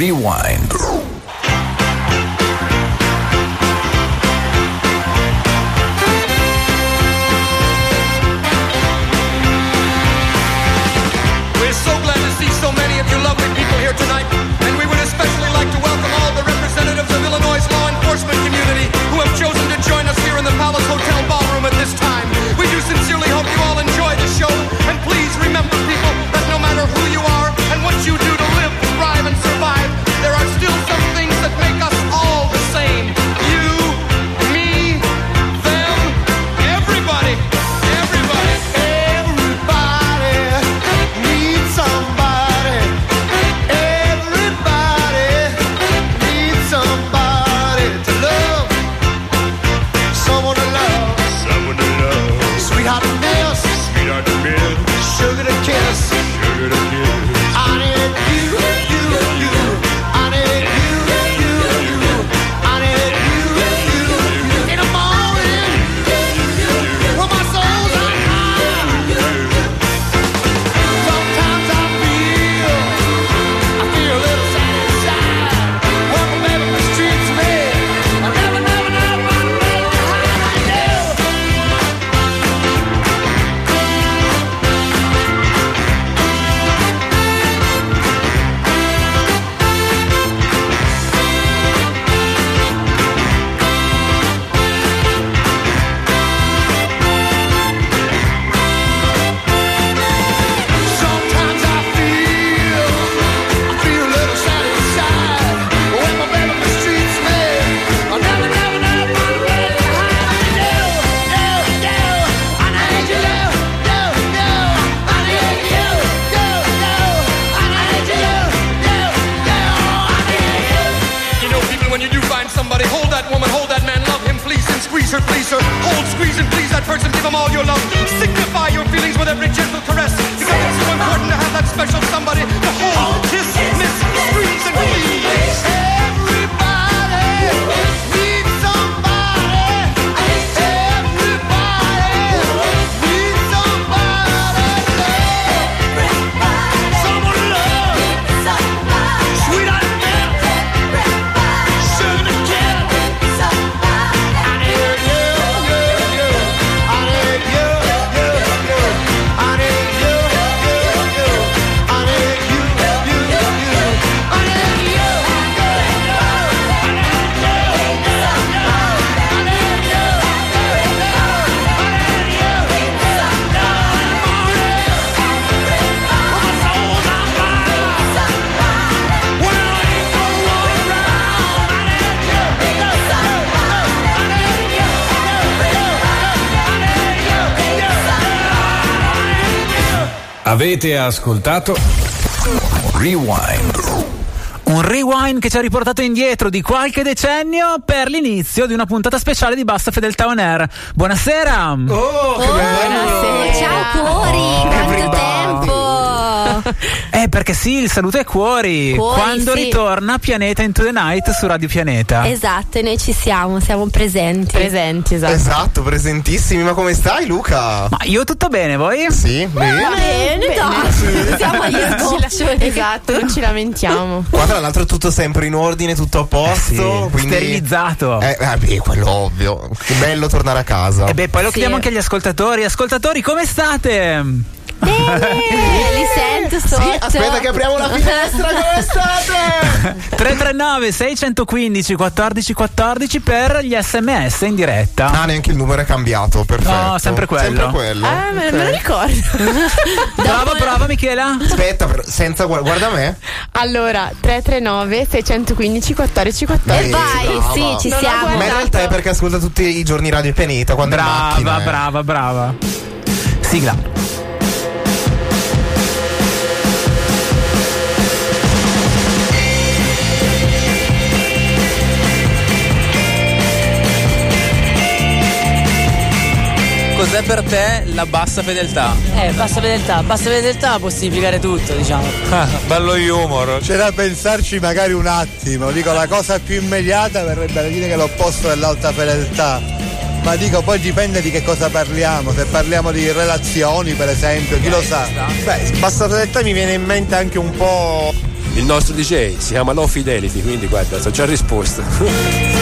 Rewind. We're so glad to see so many of you lovely people here tonight, and we would especially like to welcome all the representatives of Illinois' law enforcement community who have chosen to join us here in the Palace Hotel ballroom Avete ascoltato Rewind. Un rewind che ci ha riportato indietro di qualche decennio per l'inizio di una puntata speciale di Bassa Fedeltà On Air. Buonasera! Oh, Buonasera. Ciao cuori, quanto tempo! Eh, perché sì, il saluto è cuori. Cuori, Quando sì. ritorna Pianeta into the Night su Radio Pianeta. Esatto, e noi ci siamo, siamo presenti. Presenti, esatto. Esatto, presentissimi. Ma come stai, Luca? Ma io tutto bene, voi? Sì, bene. Bene, dai, siamo agli sgoccioli. Esatto, non ci lamentiamo. Qua tra l'altro tutto sempre in ordine, tutto a posto. Sì, quindi... Sterilizzato. Eh, vabbè, quello ovvio. Che bello tornare a casa. E beh, poi lo Sì. chiediamo anche agli ascoltatori. Ascoltatori, come state? Bene, li sento sotto. Sì, aspetta che apriamo la finestra, come state? 339 615 14 14 per gli sms in diretta. Ah, neanche il numero è cambiato, perfetto. No, sempre quello. Sempre quello. Ah, me, Ok. me lo ricordo. Brava, brava Michela. Aspetta, senza guarda, guarda me. allora, 339 615 14 14. E vai, brava. sì, ci Non siamo. Ma in realtà è perché ascolta tutti i giorni Radio Pianeta quando è in Brava, macchina. eh. brava, brava. Sigla. Cos'è per te la bassa fedeltà? Eh, bassa fedeltà, bassa fedeltà può significare tutto, diciamo. bello humor. C'è da pensarci magari un attimo, dico la cosa più immediata verrebbe da dire che l'opposto dell'alta fedeltà, ma dico poi dipende di che cosa parliamo, se parliamo di relazioni per esempio, chi lo sa. Beh, bassa fedeltà mi viene in mente anche un po' il nostro DJ si chiama Low Fidelity, quindi guarda, ho già risposto.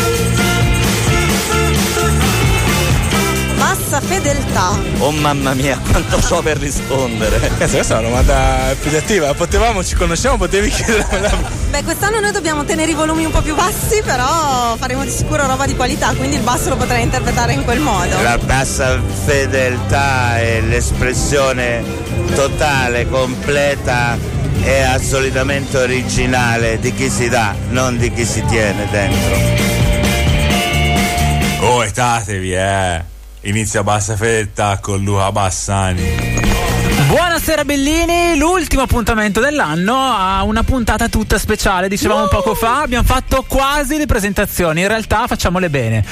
Bassa fedeltà. Oh mamma mia, quanto so per rispondere. Cazzo, questa è una domanda più attiva. Potevamo, ci conosciamo, potevi chiedere Beh, quest'anno noi dobbiamo tenere i volumi un po' più bassi, però faremo di sicuro roba di qualità, quindi il basso lo potrei interpretare in quel modo. La bassa fedeltà è l'espressione totale, completa e assolutamente originale di chi si dà, non di chi si tiene dentro. Oh, etatevi, eh. Inizia Bassa Fedeltà con Luca Bassani. Buonasera Bellini, l'ultimo appuntamento dell'anno ha una puntata tutta speciale, dicevamo poco fa, abbiamo fatto quasi le presentazioni, in realtà facciamole bene.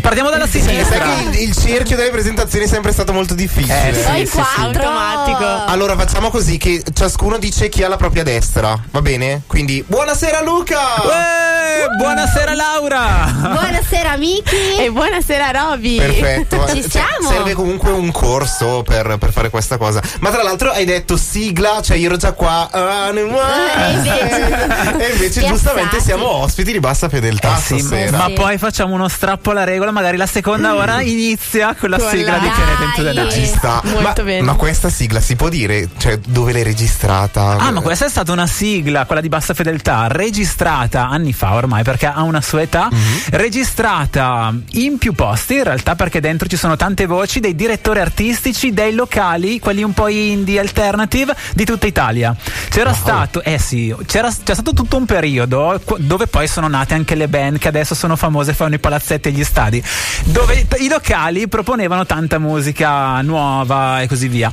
Partiamo dalla Sì, sinistra. sai che il, il cerchio delle presentazioni è sempre stato molto difficile. Eh, sì, sì, sì. automatico. Allora facciamo così che ciascuno dice chi ha la propria destra, va bene? Quindi buonasera Luca! Eh, buonasera Laura! Buonasera amici. E buonasera Roby. Perfetto. Ci Cioè, siamo. serve comunque un corso per, per fare questa cosa. Ma tra l'altro hai detto sigla, cioè io ero già qua. ah, ne- Eh, invece- e invece Piazzati. giustamente siamo ospiti di bassa fedeltà Ah, sì, stasera. ma poi facciamo uno strappo alla regola, magari la seconda ora inizia con la Con sigla la- di Tenete. Night. Ci sta. Molto ma, bene. ma questa sigla si può dire? Cioè, dove l'hai registrata? Ah, ma questa è stata una sigla, quella di bassa fedeltà, registrata anni fa ormai perché ha una sua età, registrata in più posti in realtà perché dentro ci sono tante voci dei direttori artistici, dei locali, quelli un po' indie, alternative di tutta Italia. C'era stato, eh sì, c'era, c'è stato tutto un periodo dove poi sono nate anche le band che adesso sono famose, fanno i palazzetti e gli stadi, dove t- i locali proponevano tanta musica nuova e così via.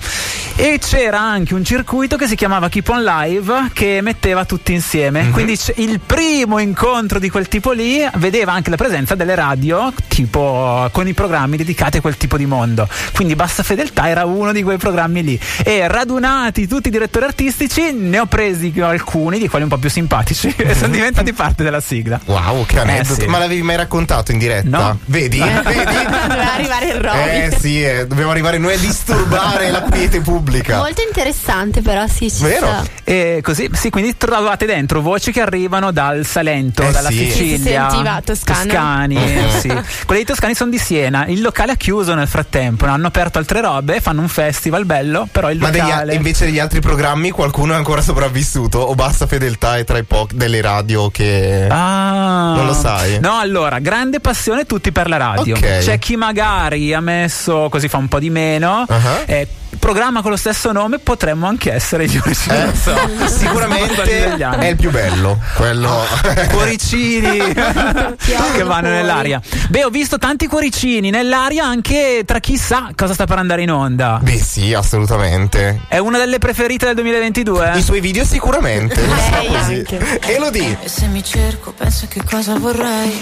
E c'era anche un circuito che si chiamava Keep On Live che metteva tutti insieme. Quindi c- il primo incontro di quel tipo lì vedeva anche la presenza delle radio, tipo con i programmi dedicati a quel tipo di mondo. Quindi Bassa Fedeltà era uno di quei programmi lì. E radunati tutti i direttori artistici, ne ho presi alcuni, di quelli un po' più simpatici, e sono diventati parte della sigla. Wow, che aneddoto. Eh, sì. Ma l'avevi mai raccontato in diretta? No. Vedi? Vedi? Doveva arrivare il Roby. Eh sì, eh, dobbiamo arrivare noi a disturbare la quiete pubblica. Molto interessante però sì, ci Vero? sta. E così, sì, quindi trovate dentro voci che arrivano dal Salento, Eh dalla sì. Sicilia. Si sentiva, Toscana. Toscani, Mhm. sì. Quelli di Toscani sono di Siena. Il locale ha chiuso nel frattempo, hanno aperto altre robe, fanno un festival bello, però il Ma degli, locale. invece degli altri programmi qualcuno è ancora sopravvissuto o bassa fedeltà è tra i pochi delle radio che... Ah. Non lo sai? No, allora, grande passione tutti per la radio. Ok. C'è chi magari ha messo così fa un po' di meno. Ah. eh, programma con lo stesso nome, potremmo anche essere gli unici. so. Quelli Sicuramente è il più bello. Quello. cuoricini che vanno nell'aria. Beh, ho visto tanti cuoricini nell'aria anche tra chi sa cosa sta per andare in onda. Beh sì, assolutamente. È una delle preferite del 2022? I suoi video sicuramente. diciamo Lei così. anche. Elodie. E se mi cerco penso che cosa vorrei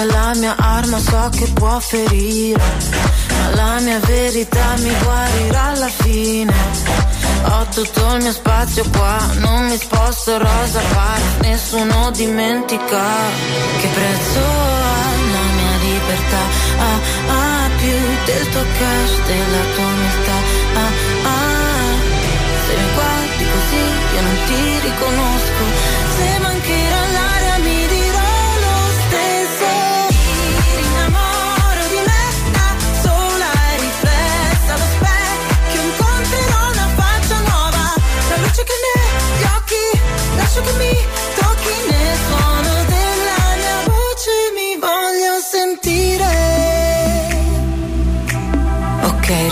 È la mia arma, so che può ferire, ma la mia verità mi guarirà alla fine. Ho tutto il mio spazio qua, non mi sposto rosa pari, nessuno dimentica che prezzo ha. mia libertà. Ah, ah, più del tuo cash, della tua umiltà. Ah, ah, se mi guardi così io non ti riconosco, se mancherà l'aria mi dirò lo stesso. Mi rinnamoro di me da sola e riflessa allo specchio incontrerò una faccia nuova, la luce che negli occhi lascio che mi tocchi nel suono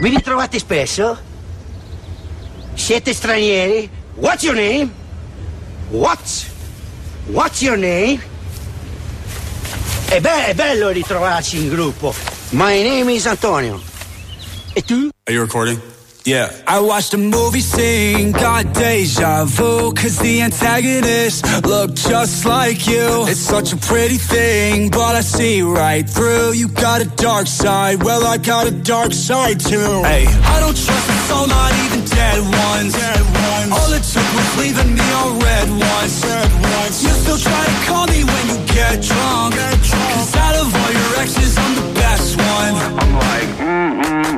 Vi ritrovate spesso? Siete stranieri? What's your name? What's What's your name? E beh, è bello ritrovarci in gruppo. My name is Antonio. E tu? Are you recording? Yeah. I watched a movie scene, got deja vu, cause the antagonist looked just like you. It's such a pretty thing, but I see right through. You got a dark side, well, I got a dark side too. Hey, I don't trust a soul, not even dead ones. Dead ones. All it took was leaving me on red ones. Red ones. You still try to call me when you get drunk. Get drunk. Cause out of all your exes, I'm the best one. I'm like, mm, mm,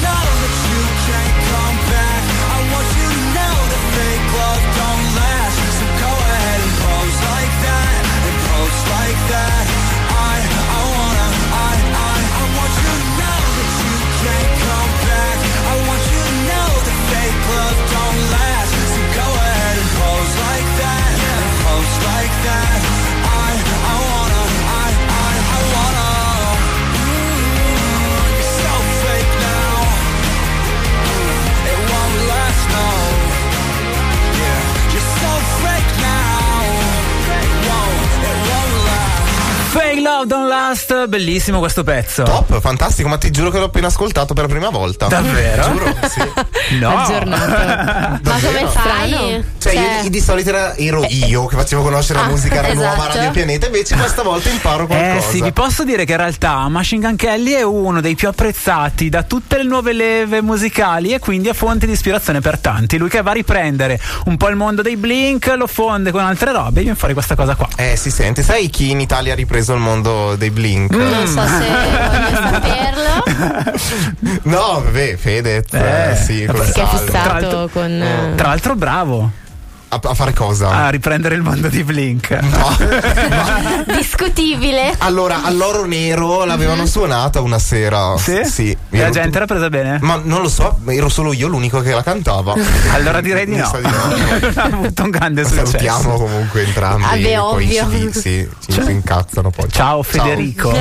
Last, bellissimo questo pezzo. Top, fantastico, ma ti giuro che l'ho appena ascoltato per la prima volta. Davvero? Giuro, sì. No. Ma come fai? Cioè, io, di solito era- ero io che facevo conoscere la Ah, musica alla nuova esatto. Radio Pianeta, invece questa volta imparo Eh qualcosa. sì, vi posso dire che in realtà Machine Gun Kelly è uno dei più apprezzati da tutte le nuove leve musicali e quindi è fonte di ispirazione per tanti. Lui che va a riprendere un po' il mondo dei Blink, lo fonde con altre robe e viene fuori questa cosa qua. Eh, si sente. Sai chi in Italia ha ripreso il mondo dei Blink? Non so se voglio saperlo. No, vabbè, Fedez. Eh, sì, col Perché è fissato con. eh, Tra l'altro bravo A, a fare cosa? a riprendere il mondo di Blink. discutibile. Allora, all'oro nero l'avevano suonata una sera. Sì? Sì. E la gente era presa bene? Ma non lo so, ero solo io l'unico che la cantava. Allora direi di no. di no. ha avuto un grande successo. Salutiamo comunque entrambi. Vabbè, ovvio. ci, sì, ci, ci incazzano poi. Ciao Federico.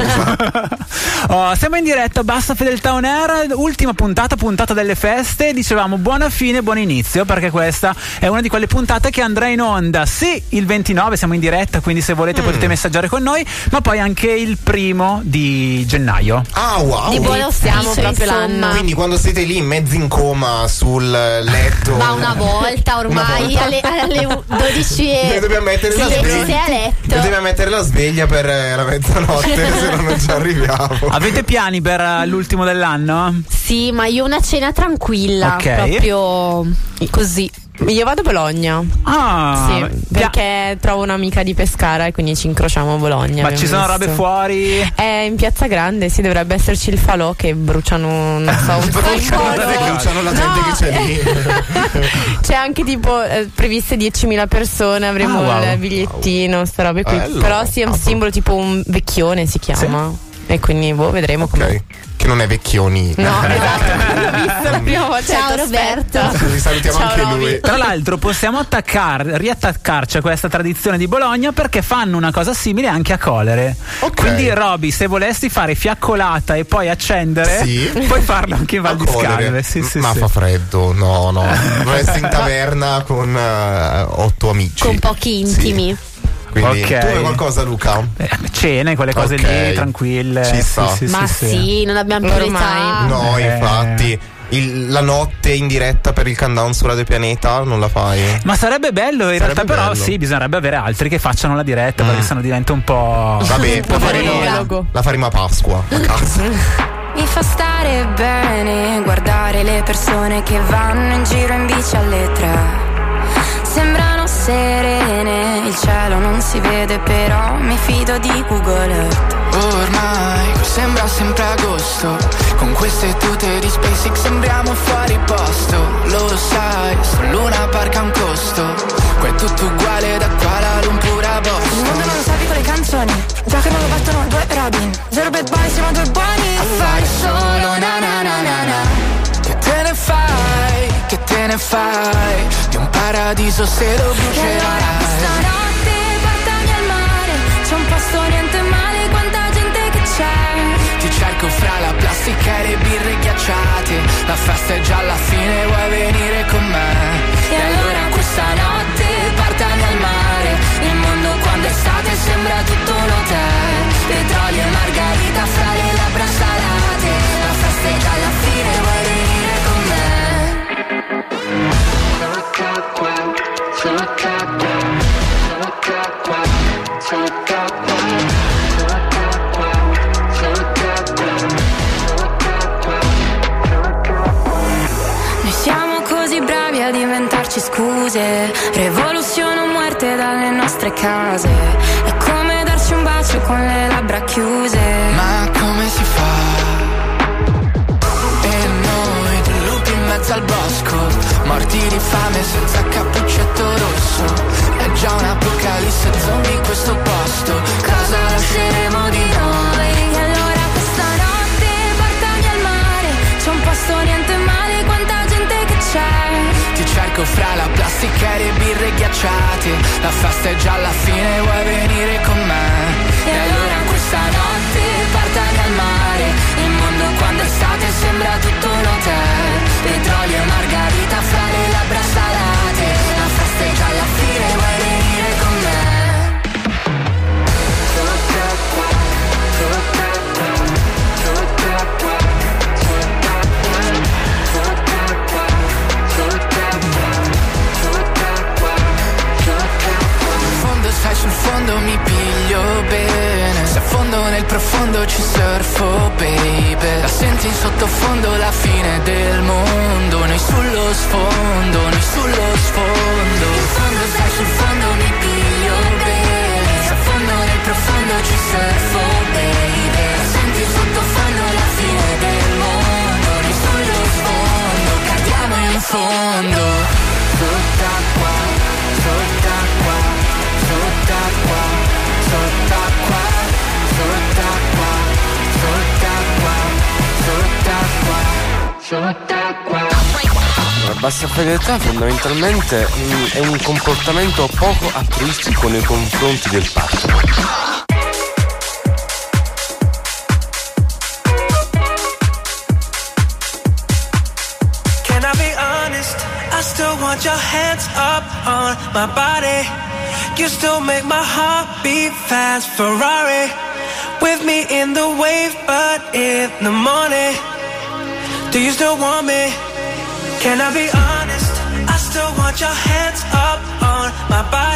Oh, siamo in diretta, basta fedeltà on air, ultima puntata, puntata delle feste. Dicevamo buona fine, buon inizio, perché questa è una di quelle puntate che andrà in onda. Sì, il 29 siamo in diretta, quindi se volete potete messaggiare con noi, ma poi anche il primo di gennaio. Ah, wow. Di buono stiamo Dice, proprio l'anno. Quindi quando siete lì mezzi in coma sul letto. Ma una volta ormai Una volta. alle, alle 12 e Noi dobbiamo mettere la Sì, sveglia. sei a letto. Noi dobbiamo mettere la sveglia per eh, la mezzanotte, se no non ci arriviamo. Avete piani per eh, l'ultimo dell'anno? Sì, ma io una cena tranquilla, Ok. proprio così. Io vado a Bologna. Ah, sì, perché trovo un'amica di Pescara e quindi ci incrociamo a Bologna. Ma ci sono visto. robe fuori? È in Piazza Grande, sì, dovrebbe esserci il falò che bruciano, non so, un Bruciano la gente che c'è lì. C'è anche tipo eh, previste 10.000 persone, avremo Ah, wow. il bigliettino, ste robe qui. Bello. Però sì, è un simbolo tipo un vecchione si chiama. E quindi boh, vedremo come. Che non è vecchioni. No, esatto, l'ho visto la prima volta. Ciao, Roberto. salutiamo Ciao, anche Roby. lui. Tra l'altro possiamo attaccar- riattaccarci a questa tradizione di Bologna perché fanno una cosa simile anche a Colere. Quindi Roby, se volessi fare fiaccolata e poi accendere, Sì. puoi farlo anche in Val di. Scalve. Sì, sì, Ma sì. fa freddo, no, no. Dovresti in taverna con eh, otto amici. Con pochi intimi. Quindi Ok. tu hai qualcosa, Luca? Eh, Cene, quelle cose Ok. lì, tranquille. Ci Sì, sta. sì, Ma sì, sì, sì. non abbiamo più Ormai. No, Eh. infatti. Il- la notte in diretta per il countdown su Radio Pianeta non la fai? Ma sarebbe bello, in Sarebbe realtà, però, bello. sì, bisognerebbe avere altri che facciano la diretta Mm. perché sennò diventa un po'. Vabbè, la faremo, la faremo a Pasqua a casa. Mi fa stare bene guardare le persone che vanno in giro in bici alle tre. Sembrano serene, il cielo non si vede però mi fido di Google Earth. Ormai sembra sempre agosto Con queste tute di SpaceX sembriamo fuori posto Lo sai, su Luna Park ha un costo Qua è tutto uguale da Kuala Lumpur a Il mondo non sa piccole canzoni, già che non lo battono due Robin. Zero bad boy, siamo due buoni a fare solo na na na na na. Che te ne fai, che te ne fai. Di un paradiso se lo E allora questa brucerai notte portami al mare, c'è un posto niente male, quanta gente che c'è. Ti cerco fra la plastica e le birre ghiacciate. La festa è già alla fine, vuoi venire con me? E allora questa notte portami al mare. Il mondo quando è estate sembra tutto un hotel. Petrolio e margarita fra le labbra salate. La festa è già alla fine, scuse Rivoluzione o muerte dalle nostre case È come darci un bacio con le labbra chiuse Ma come si fa? Morti di fame senza cappuccetto rosso. È già un'apocalisse zombie in questo posto. Cosa lasceremo di noi? E allora questa notte portami al mare. C'è un posto niente male, quanta gente che c'è. Ti cerco fra la plastica e le birre ghiacciate. La festa è già alla fine, vuoi venire con me? E allora questa notte portami al mare. Il mondo quando è estate sembra tutto fedeltà fondamentalmente mm, è un comportamento poco altruistico nei confronti del partner. Can I be honest? I still want your hands up on my body. You still make my heart beat fast. Ferrari with me in the wave, but in the morning. Do you still want me? Can I be honest? Want your hands up on my body.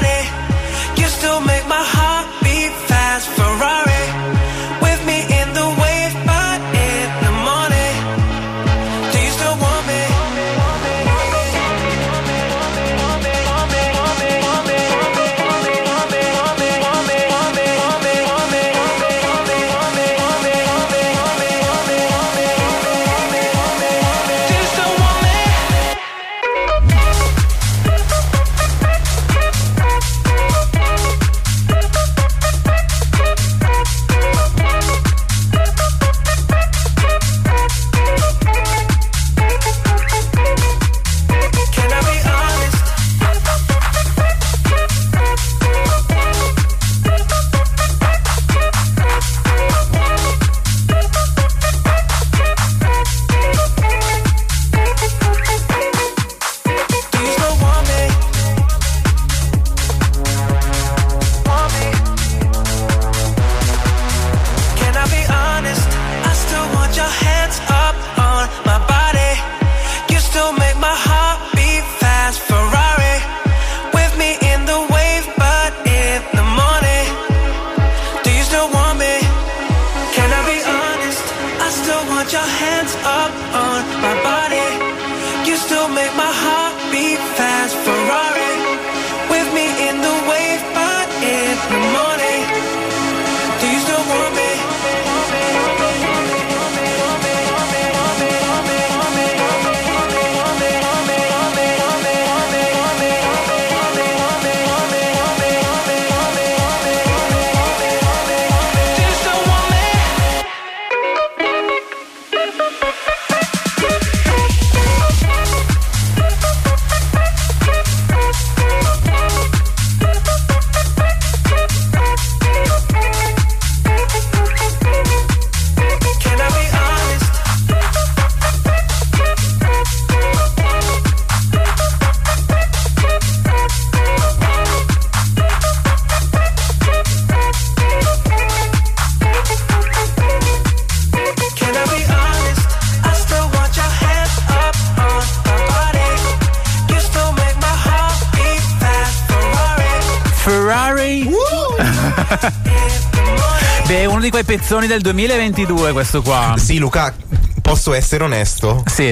Pezzoni del 2022 questo qua. Sì, Luca, posso essere onesto? Sì.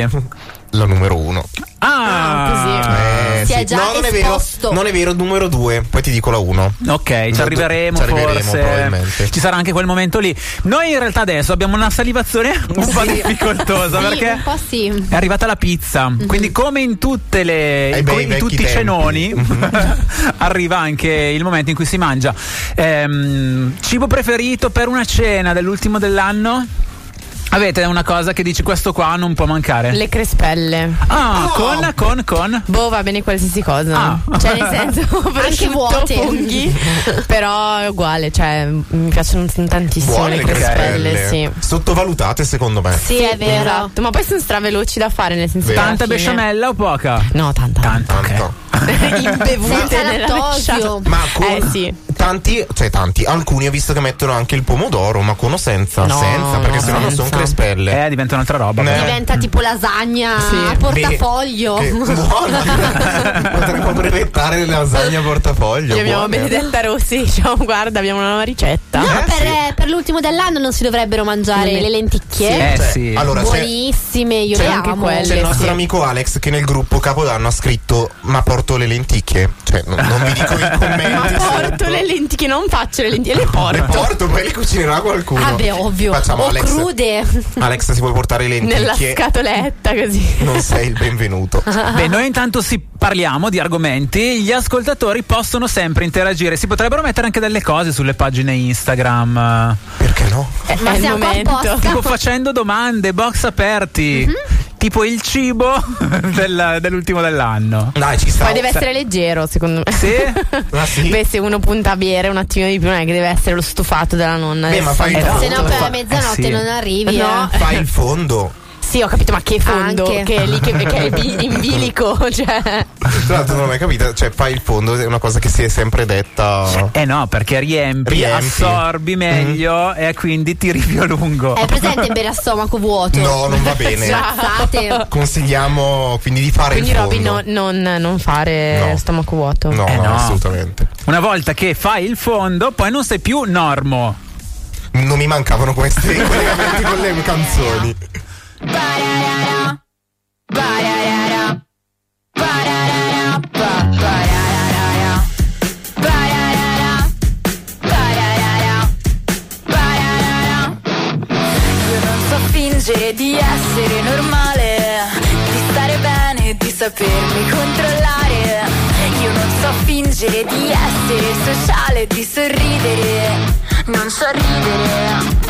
La numero uno. Ah, Eh, Si è già no, non è vero. Non è vero, numero due. Poi ti dico la uno. Ok, ci No, arriveremo, ci arriveremo, forse. probabilmente. Ci sarà anche quel momento lì. Noi in realtà adesso abbiamo una salivazione un po' difficoltosa Sì, perché un po' sì. è arrivata la pizza. Quindi come in tutte le come in tutti i cenoni arriva anche il momento in cui si mangia. Ehm, cibo preferito per una cena dell'ultimo dell'anno? Avete una cosa che dici questo qua non può mancare? Le crespelle. Ah, con, con, con. Boh, va bene qualsiasi cosa. Ah. Cioè, nel senso, Anche vuote. funghi. Però è uguale, cioè, mi piacciono tantissimo Buone le le crespelle, crespelle. sì. Sottovalutate secondo me. Sì, è vero. Esatto, ma poi sono straveloci da fare, nel senso Tanta besciamella o poca? No, tanta. Tanta, ok. Tanto. Imbevute nella besciamella. Ma con Eh sì. Tanti, cioè tanti, alcuni ho visto che mettono anche il pomodoro, ma con o senza? No, senza, perché no, sennò non sono crespelle. Eh, diventa un'altra roba. Eh. Diventa tipo lasagna Sì. a portafoglio. Che buona! Potremmo brevettare le lasagne a portafoglio. Abbiamo buone. Benedetta Rossi, diciamo, guarda, abbiamo una nuova ricetta. No, Eh, per, sì. eh, per l'ultimo dell'anno non si dovrebbero mangiare le lenticchie. Eh Cioè, sì. Allora, c'è, Buonissime, io le anche amo. quelle. c'è il nostro sì. amico Alex che nel gruppo Capodanno ha scritto Ma porto le lenticchie. Cioè, non, non vi dico i Ma commenti. porto sotto. le lenticchie, non faccio le lenticchie, le Le porto. porto, poi le cucinerà qualcuno. Ah, beh, ovvio. Facciamo o Alex. crude. Alex, si vuoi portare le Nella lenticchie? scatoletta così. non sei il benvenuto. Beh, noi intanto si parliamo di argomenti, gli ascoltatori possono sempre interagire, si potrebbero mettere anche delle cose sulle pagine Instagram, Perché no? È, Ma siamo momento. tipo facendo domande, box aperti, tipo il cibo del- dell'ultimo dell'anno. Dai, ci sta. Poi deve essere leggero, secondo me. Sì? Ah, sì? Beh, se uno punta a bere un attimo di più, non è che deve essere lo stufato della nonna. Beh, ma fai il santo. Se no, fondo. per la Fa- mezzanotte eh sì. non arrivi. No. eh. Fai il fondo. Sì, ho capito, ma che fondo? Anche. Che è lì che, che è bi- in bilico, cioè. Tra l'altro non ho mai capito, cioè fai il fondo, è una cosa che si è sempre detta. Eh no, perché riempi, Riempi. assorbi meglio e quindi tiri più a lungo. È presente bere a stomaco vuoto? No, non va bene. Scazzate. Consigliamo quindi di fare Quindi il Robin fondo. no- non, non fare No. stomaco vuoto. No, Eh no, no. assolutamente. Una volta che fai il fondo, poi non sei più normo. Non mi mancavano questi collegamenti con le canzoni. Di essere normale, di stare bene, di sapermi controllare. Io non so fingere di essere sociale, di sorridere. Non so ridere.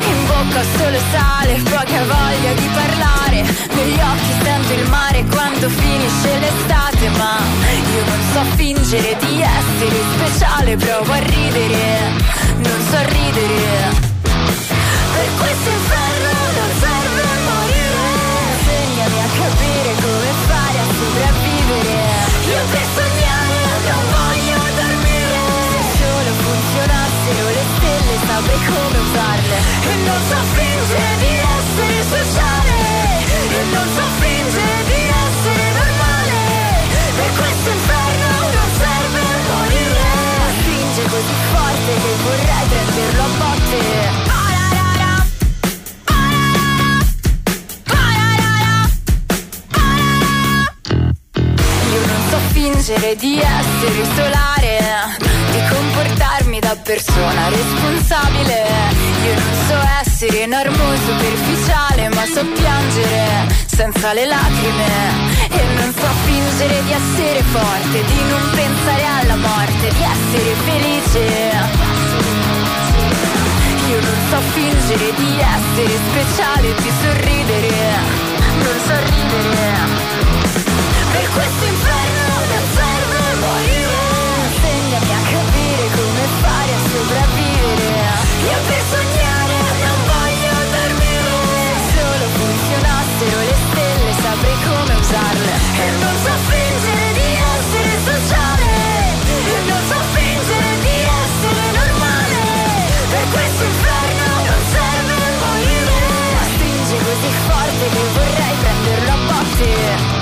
In bocca solo sale, poca voglia di parlare. Negli occhi sento il mare quando finisce l'estate. Ma io non so fingere di essere speciale, provo a ridere. Non so ridere. Per questo usarle E non so fingere di essere sociale. E non so fingere di essere normale. Per questo inferno non serve morire. La spinge così forte che vorrei prenderlo a botte. Io non so fingere di essere solare Di comportare da persona responsabile. Io non so essere normo superficiale, ma so piangere senza le lacrime. E non so fingere di essere forte, di non pensare alla morte, di essere felice. Io non so fingere di essere speciale, di sorridere, non so ridere. Per questo come usarle. E non so fingere di essere sociale. E non so fingere di essere normale. Per questo inferno non serve morire. Ma stringe così forte che vorrei prenderlo a botte.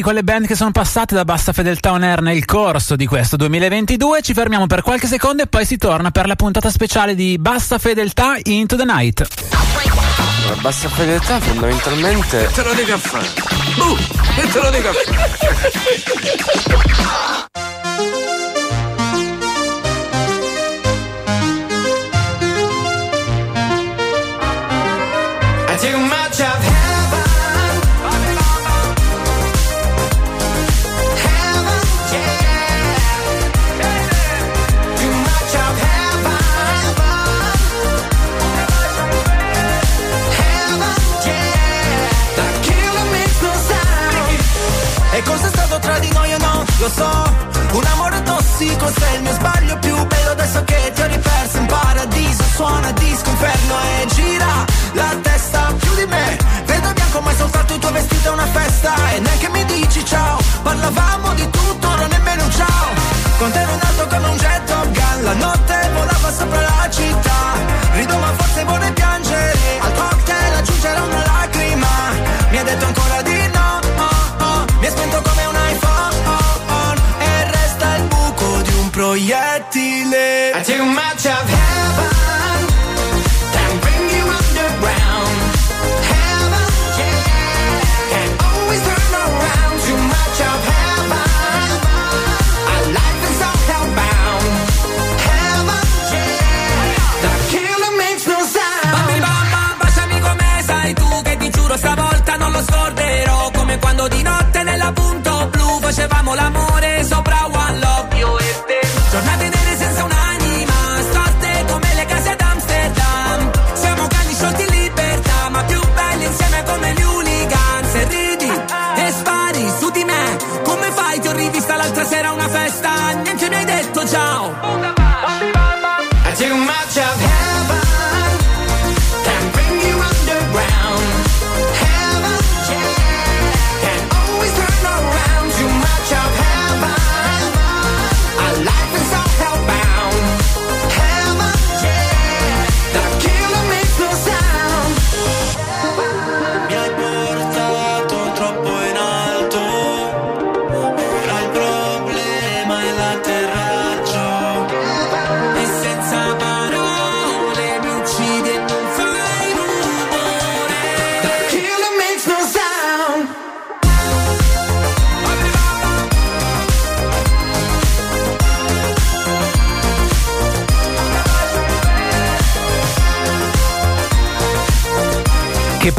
Di quelle band che sono passate da Bassa Fedeltà On Air nel corso di questo 2022. Ci fermiamo per qualche secondo e poi si torna per la puntata speciale di Bassa Fedeltà Into the Night. La bassa fedeltà fondamentalmente. Te lo dico a fare. Uh, te lo dico a I so, un amore tossico sei il mio sbaglio più bello adesso che ti ho riperso. In paradiso Suona disco inferno e gira la testa più di me. Vedo bianco ma soltanto il tuo vestito è una festa. E neanche mi dici ciao, parlavamo di tutto, ora nemmeno un ciao. Con te ero in alto come un jet Top Gun La notte volava sopra la città. Rido ma forse vorrei piangere proiettile I take much of heaven. Then bring you underground. Heaven, yeah. Can't always turn around. Too much of heaven. Our life is all hellbound. Heaven, yeah. The killer makes no sound. Bambi bamba, baciami come sai tu che ti giuro stavolta non lo scorderò Come quando di notte nella punto blu facevamo l'amore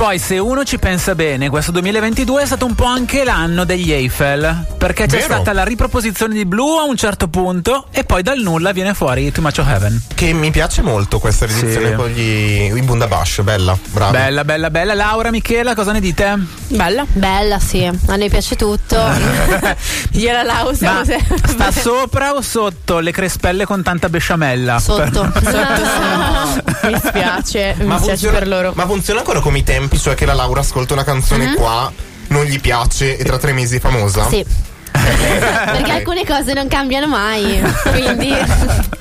poi, se uno ci pensa bene, questo 2022 è stato un po' anche l'anno degli Eiffel. Perché c'è Vero. stata la riproposizione di Blue a un certo punto, e poi dal nulla viene fuori Too Much of Heaven. Che mi piace molto questa riedizione Sì. con gli i Bundabash, bella, brava. Bella, bella, bella. Laura, Michela, cosa ne dite? Bella. Bella, sì. A noi piace tutto. Io e la Lau siamo Ma sempre- sta sopra o sotto le crespelle con tanta besciamella? Sotto. Per- Sotto, Mi spiace, mi Ma spiace funziona, per loro. ma funziona ancora come i tempi, cioè che la Laura ascolta una canzone Mhm. qua non gli piace e tra tre mesi è famosa? Sì. Perché alcune cose non cambiano mai. Quindi.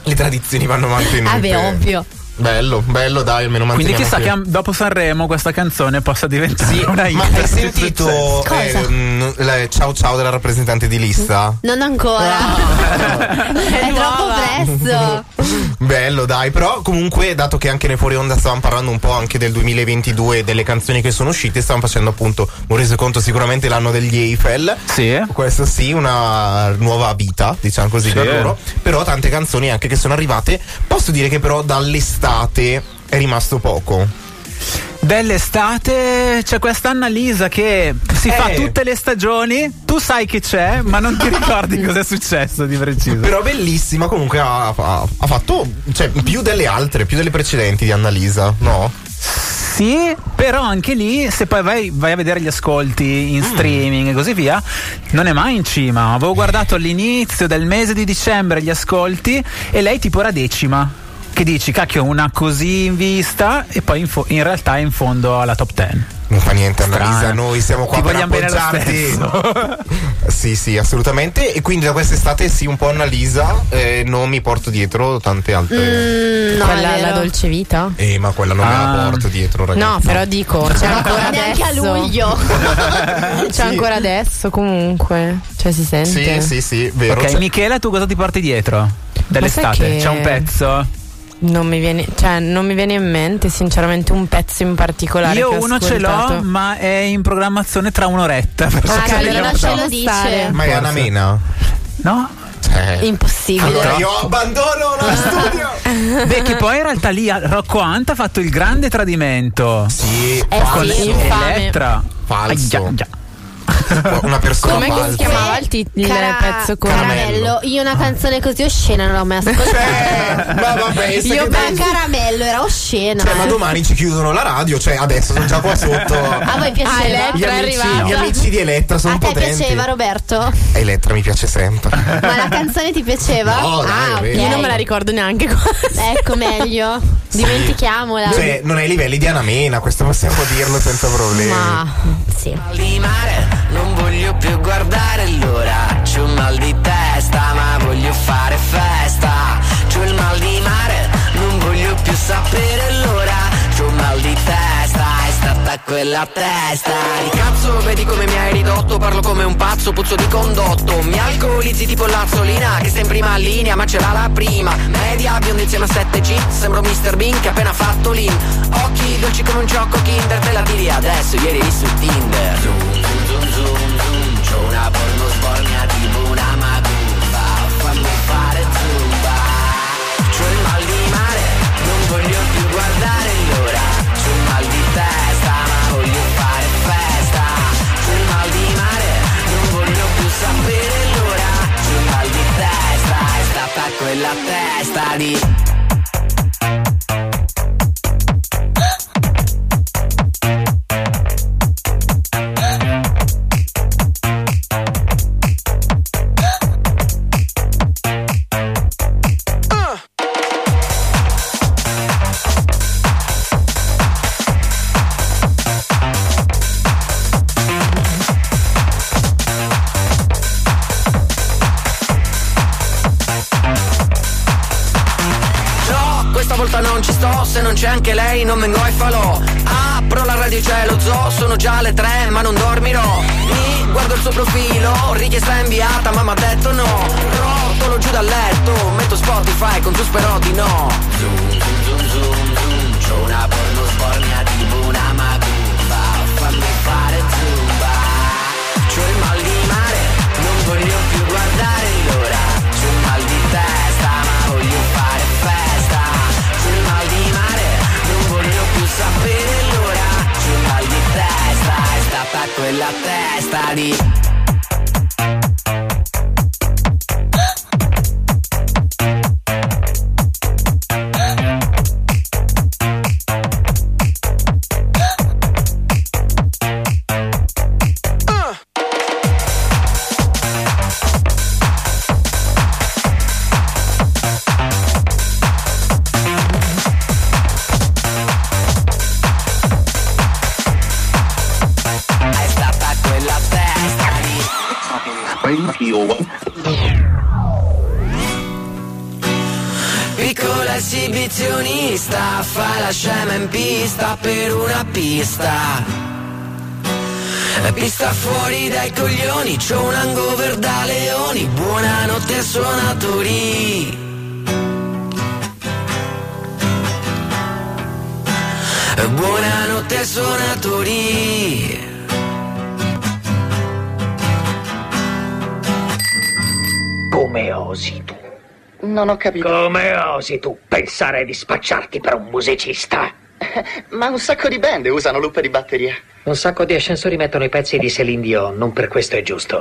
Le tradizioni vanno mantenute. Vabbè, ovvio. Bello, bello, dai, almeno Quindi manteniamo chissà qui. che am- dopo Sanremo questa canzone possa diventare Sì, una hit. ma hai sentito Cosa? ehm, la ciao ciao della rappresentante di lista? Non ancora. È troppo presto. Bello, dai, però comunque, dato che anche nei fuori onda stavamo parlando un po' anche del 2022 delle canzoni che sono uscite, stavamo facendo appunto un resoconto sicuramente l'anno degli Eiffel. Sì. Questo sì, una nuova vita, diciamo così, Sì. per loro. Però tante canzoni anche che sono arrivate. Posso dire che però dall'estate è rimasto poco. Dell'estate c'è questa Annalisa che si Eh. fa tutte le stagioni, tu sai che c'è, ma non ti ricordi cosa è successo di preciso. Però bellissima, comunque ha, ha- ha fatto cioè, più delle altre, più delle precedenti di Annalisa, no? Sì, però anche lì, se poi vai, vai a vedere gli ascolti in streaming e così via, non è mai in cima. Avevo guardato all'inizio del mese di dicembre gli ascolti e lei tipo era decima. Che dici, cacchio, una così in vista e poi in, fo- in realtà è in fondo alla top 10. Non fa niente Strano. Annalisa, noi siamo qua Ti per vogliamo bene lo appoggiarti. sì, sì, assolutamente. E quindi da quest'estate sì, un po' Annalisa, eh, non mi porto dietro tante altre. Mm, no, quella è la dolce vita? Eh, ma quella non me Ah. la porto dietro, ragazzi. No, però dico, c'è ancora Neanche a adesso. luglio. C'è ancora adesso comunque. Cioè si sente. Sì, sì, sì, vero. Ok, Cioè, Michela, tu cosa ti porti dietro? Dell'estate? che- C'è un pezzo? Non mi viene, cioè, non mi viene in mente sinceramente un pezzo in particolare. Io che ho uno ce l'ho, ascoltato. ma è in programmazione tra un'oretta. arriva allora non ce lo dice. ma è Anna Mena. No? Cioè, Impossibile. allora io abbandono lo studio. Beh, che poi in realtà lì a- Rocco Ant ha fatto il grande tradimento. Sì, Eh Con sì. Elettra. Falso. Aia, aia. Una persona Com'è che si falsa. chiamava il, tit- il Cara- pezzo con Caramello. Io una canzone così oscena non l'ho mai ascoltata. Eh, ma vabbè, sai Io che pensi? Caramello era oscena. Cioè, ma eh. domani ci chiudono la radio, cioè adesso sono già qua sotto. A voi piaceva? Ah, Elettra Gli è amici, arrivata. gli amici di Elettra sono A te potenti. piaceva Roberto? Elettra mi piace sempre. Ma la canzone ti piaceva? No, dai, ah, ok. vero. Io non me la ricordo neanche qua. Ecco meglio. Dimentichiamola. Cioè, non ai livelli di Anna Mena, questo possiamo dirlo senza problemi. Ma sì. Non voglio più guardare l'ora. C'ho un mal di testa, ma voglio fare festa. C'ho il mal di mare, non voglio più sapere l'ora. C'ho un mal di testa, stata quella testa. Di cazzo, vedi come mi hai ridotto, parlo come un pazzo, puzzo di condotto. Mi alcolizzi tipo l'azzolina, che sta in prima linea, ma ce l'ha la prima. Media, biondo insieme a 7G, sembro Mr. Bean che ha appena fatto l'in. Occhi dolci come un gioco Kinder, te la tiri adesso, ieri su Tinder. Zoom, zoom, zoom, zoom, zoom, c'ho una porno sbornia stata quella testa di... non c'è anche lei non vengo ai falò. Apro la radio c'è lo zoo, sono già alle tre ma non dormirò. Mi guardo il suo profilo, richiesta inviata ma m'ha detto no. Rotolo giù dal letto, metto Spotify con tu spero di no. È stata quella testa di... Piccola esibizionista, fa la scema in pista per una pista. Pista fuori dai coglioni, c'ho un hangover da leoni, buonanotte suonatori. Buonanotte suonatori. Come osi tu? Non ho capito. Come osi tu pensare di spacciarti per un musicista? Ma un sacco di band usano loop di batteria. Un sacco di ascensori mettono i pezzi di Celine Dion, non per questo è giusto.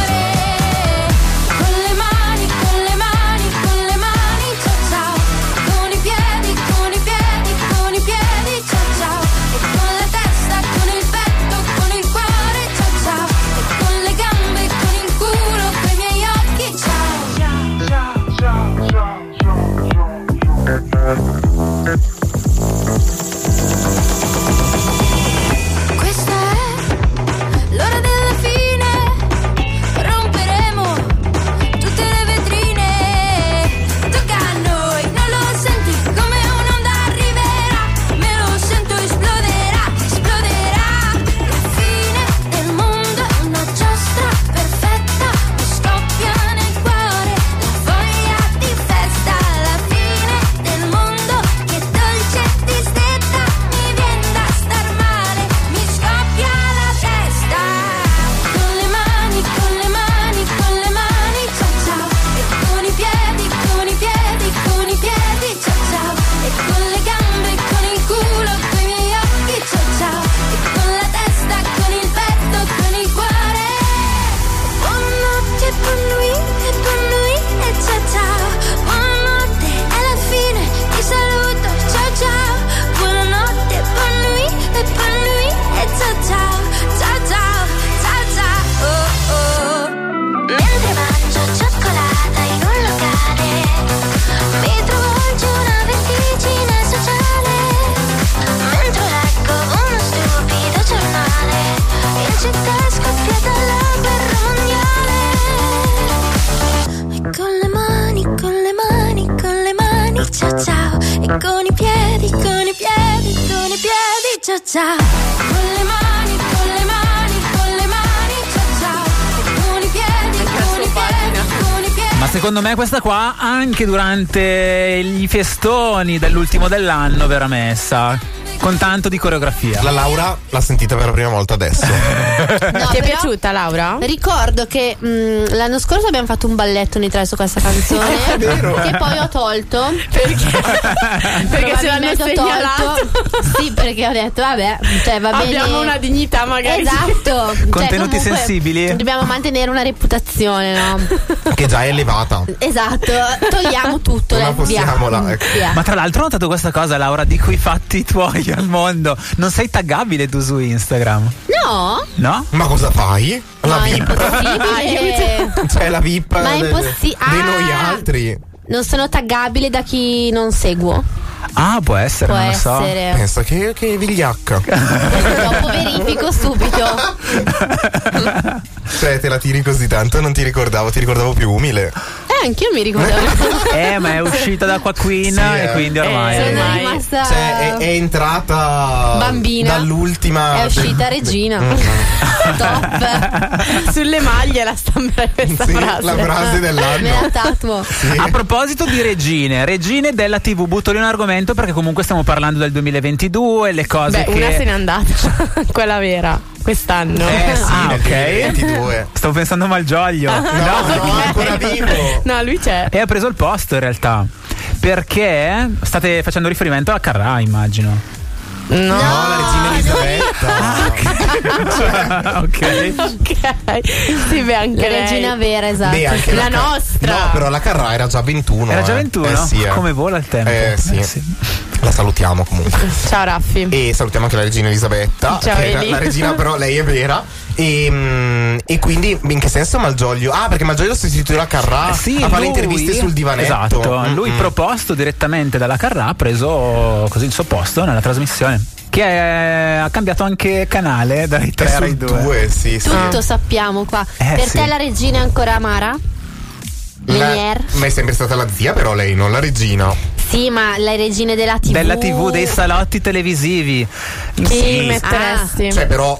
Ciao. Ma secondo me questa qua anche durante i festoni dell'ultimo dell'anno verrà messa. Con tanto di coreografia. La Laura l'ha sentita per la prima volta adesso. Ti è piaciuta Laura? Ricordo che mh, l'anno scorso abbiamo fatto un balletto noi tre su questa canzone. È vero. Che poi ho tolto. Perché? Perché se l'hanno segnalato. tolto. Sì, perché ho detto, vabbè, cioè va bene. Abbiamo una dignità magari. Esatto. Cioè, Contenuti comunque sensibili. Dobbiamo mantenere una reputazione, no? che già è elevata. Esatto. Togliamo tutto. Non possiamola, ecco. Ma tra l'altro ho notato questa cosa, Laura, di cui fatti tuoi al mondo. Non sei taggabile tu su Instagram. No? No? Ma cosa fai? La No, è VIP. impossibile. C'è la VIP Ma è impossi- di noi Ah! altri. Non sono taggabile da chi non seguo. Ah, può essere, Può non lo so. essere. Pensa che, che vigliacca. Dopo verifico subito. cioè, te la tiri così tanto, non ti ricordavo, ti ricordavo più umile. Eh, anch'io mi ricordavo. Eh, ma è uscita da qua Queen Sì, e eh. quindi ormai. Sono ormai- rimasta Cioè, è, è entrata Bambina. dall'ultima. È uscita regina. Mm. Top. Sulle maglie la stampa questa Sì, frase. la frase dell'anno. Me la tatuo. A proposito di regine, regine della TV, butto lì un argomento perché comunque stiamo parlando del 2022, le cose Beh, che una se n'è andata, quella vera. quest'anno. Eh sì, Ah, ok. 2022. Stavo pensando a Malgioglio. No, no, è ancora vivo. No, lui c'è. E ha preso il posto in realtà. Perché state facendo riferimento a Carrà, immagino. No, la regina Elisabetta. ok. ok. Sì, beh, anche La lei. regina vera, esatto. Beh, anche La Ca- nostra. No, però la Carrà era già 21. Era già eh. 21? Eh sì, eh. Come vola il tempo. Eh sì. Eh sì. La salutiamo comunque. Ciao Raffi. E salutiamo anche la regina Elisabetta. Ciao, che la regina, però lei è vera. E, mm, e quindi in che senso Malgioglio? Ah, perché Malgioglio sostituirà Carrà sì, a fare lui- interviste sul divanetto. Esatto, Mm, lui proposto direttamente dalla Carrà ha preso così il suo posto nella trasmissione. Che è- ha cambiato anche canale dai 3 È ai sul 2. 2, sì, sì. Tutto sappiamo qua. Eh, per sì. te la regina è ancora amara? La- Linier? ma è sempre stata la zia, però lei, non la regina. Sì, ma le regine della TV. Della TV, dei salotti televisivi. Chi Sì. metteresti? Cioè, però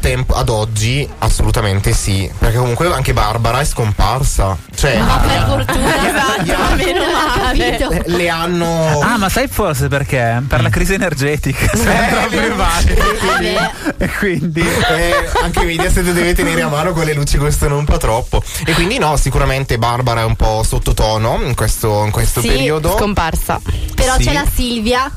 tempo, ad oggi, assolutamente sì. Perché comunque anche Barbara è scomparsa. Cioè, Ma per fortuna, esatto, meno male. le- hanno. Ah, ma sai forse perché? Per la crisi energetica. Eh, vero. vari. Vabbè. E quindi. Eh, anche Mediaset deve tenere a mano quelle luci costano un po' troppo. E quindi no, sicuramente Barbara è un po' sottotono in questo, in questo Sì, periodo. Scomparsa. Però Sì. c'è la Silvia.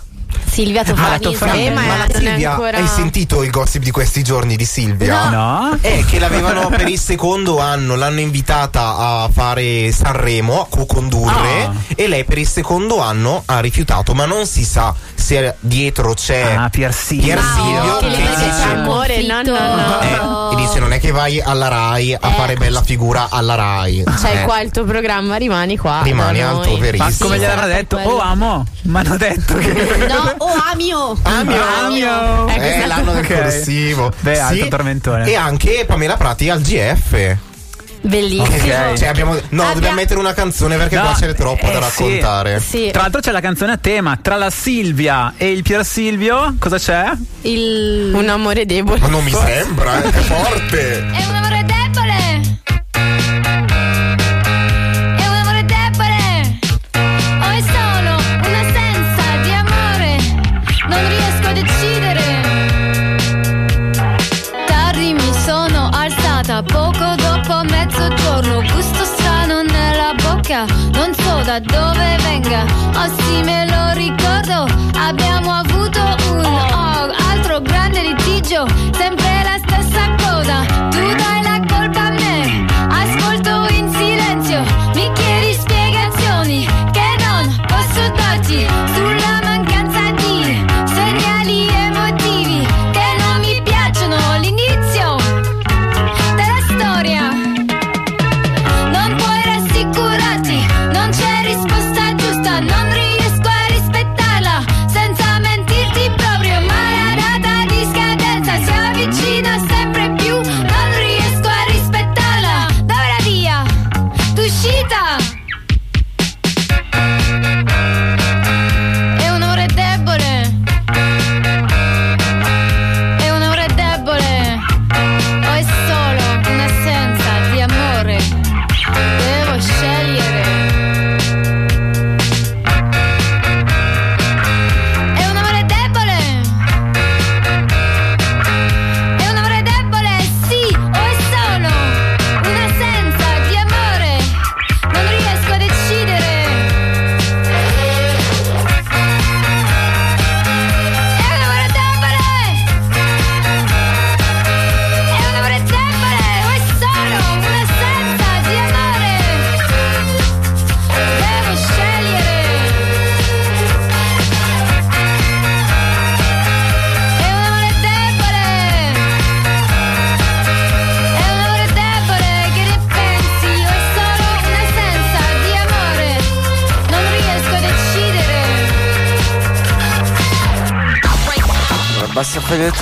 Silvia Ah, Tofani. Tofani. Eh, ma Ma Silvia, ancora- hai sentito il gossip di questi giorni di Silvia? No? È che l'avevano per il secondo anno, l'hanno invitata a fare Sanremo, a co-condurre Ah. e lei per il secondo anno ha rifiutato, ma non si sa se dietro c'è Ah, Pier Silvio. Pier Silvio che che dice- c'è Amore, no, no, no. eh, e dice non è che vai alla Rai a Eh. fare bella figura alla Rai. C'hai Eh, qua il tuo programma, rimani qua. Rimani al tuo verissimo. Ma come Sì, gliel'avrà detto? Oh, amo. Mi hanno detto che. No, oh Amio. Amio. Amio. Eh, esatto. l'anno del Ok. corsivo. Beh, alto tormentone. E anche Pamela Prati al GF. Bellissimo. Ok. Cioè abbiamo, no, Abbia- dobbiamo mettere una canzone perché No, qua c'è troppo da eh, sì. raccontare. Sì. Tra l'altro c'è la canzone a tema. Tra la Silvia e il Pier Silvio, cosa c'è? Il... Un amore debole. Ma non mi sembra, eh, è forte. È un amore debole. Bocca. Non so da dove venga. Oh sì, me lo ricordo. Abbiamo avuto un oh, altro grande litigio. Sempre la stessa cosa. Tu dai la colpa a me. Ascolto in silenzio. Mi chiedi spiegazioni che non posso darti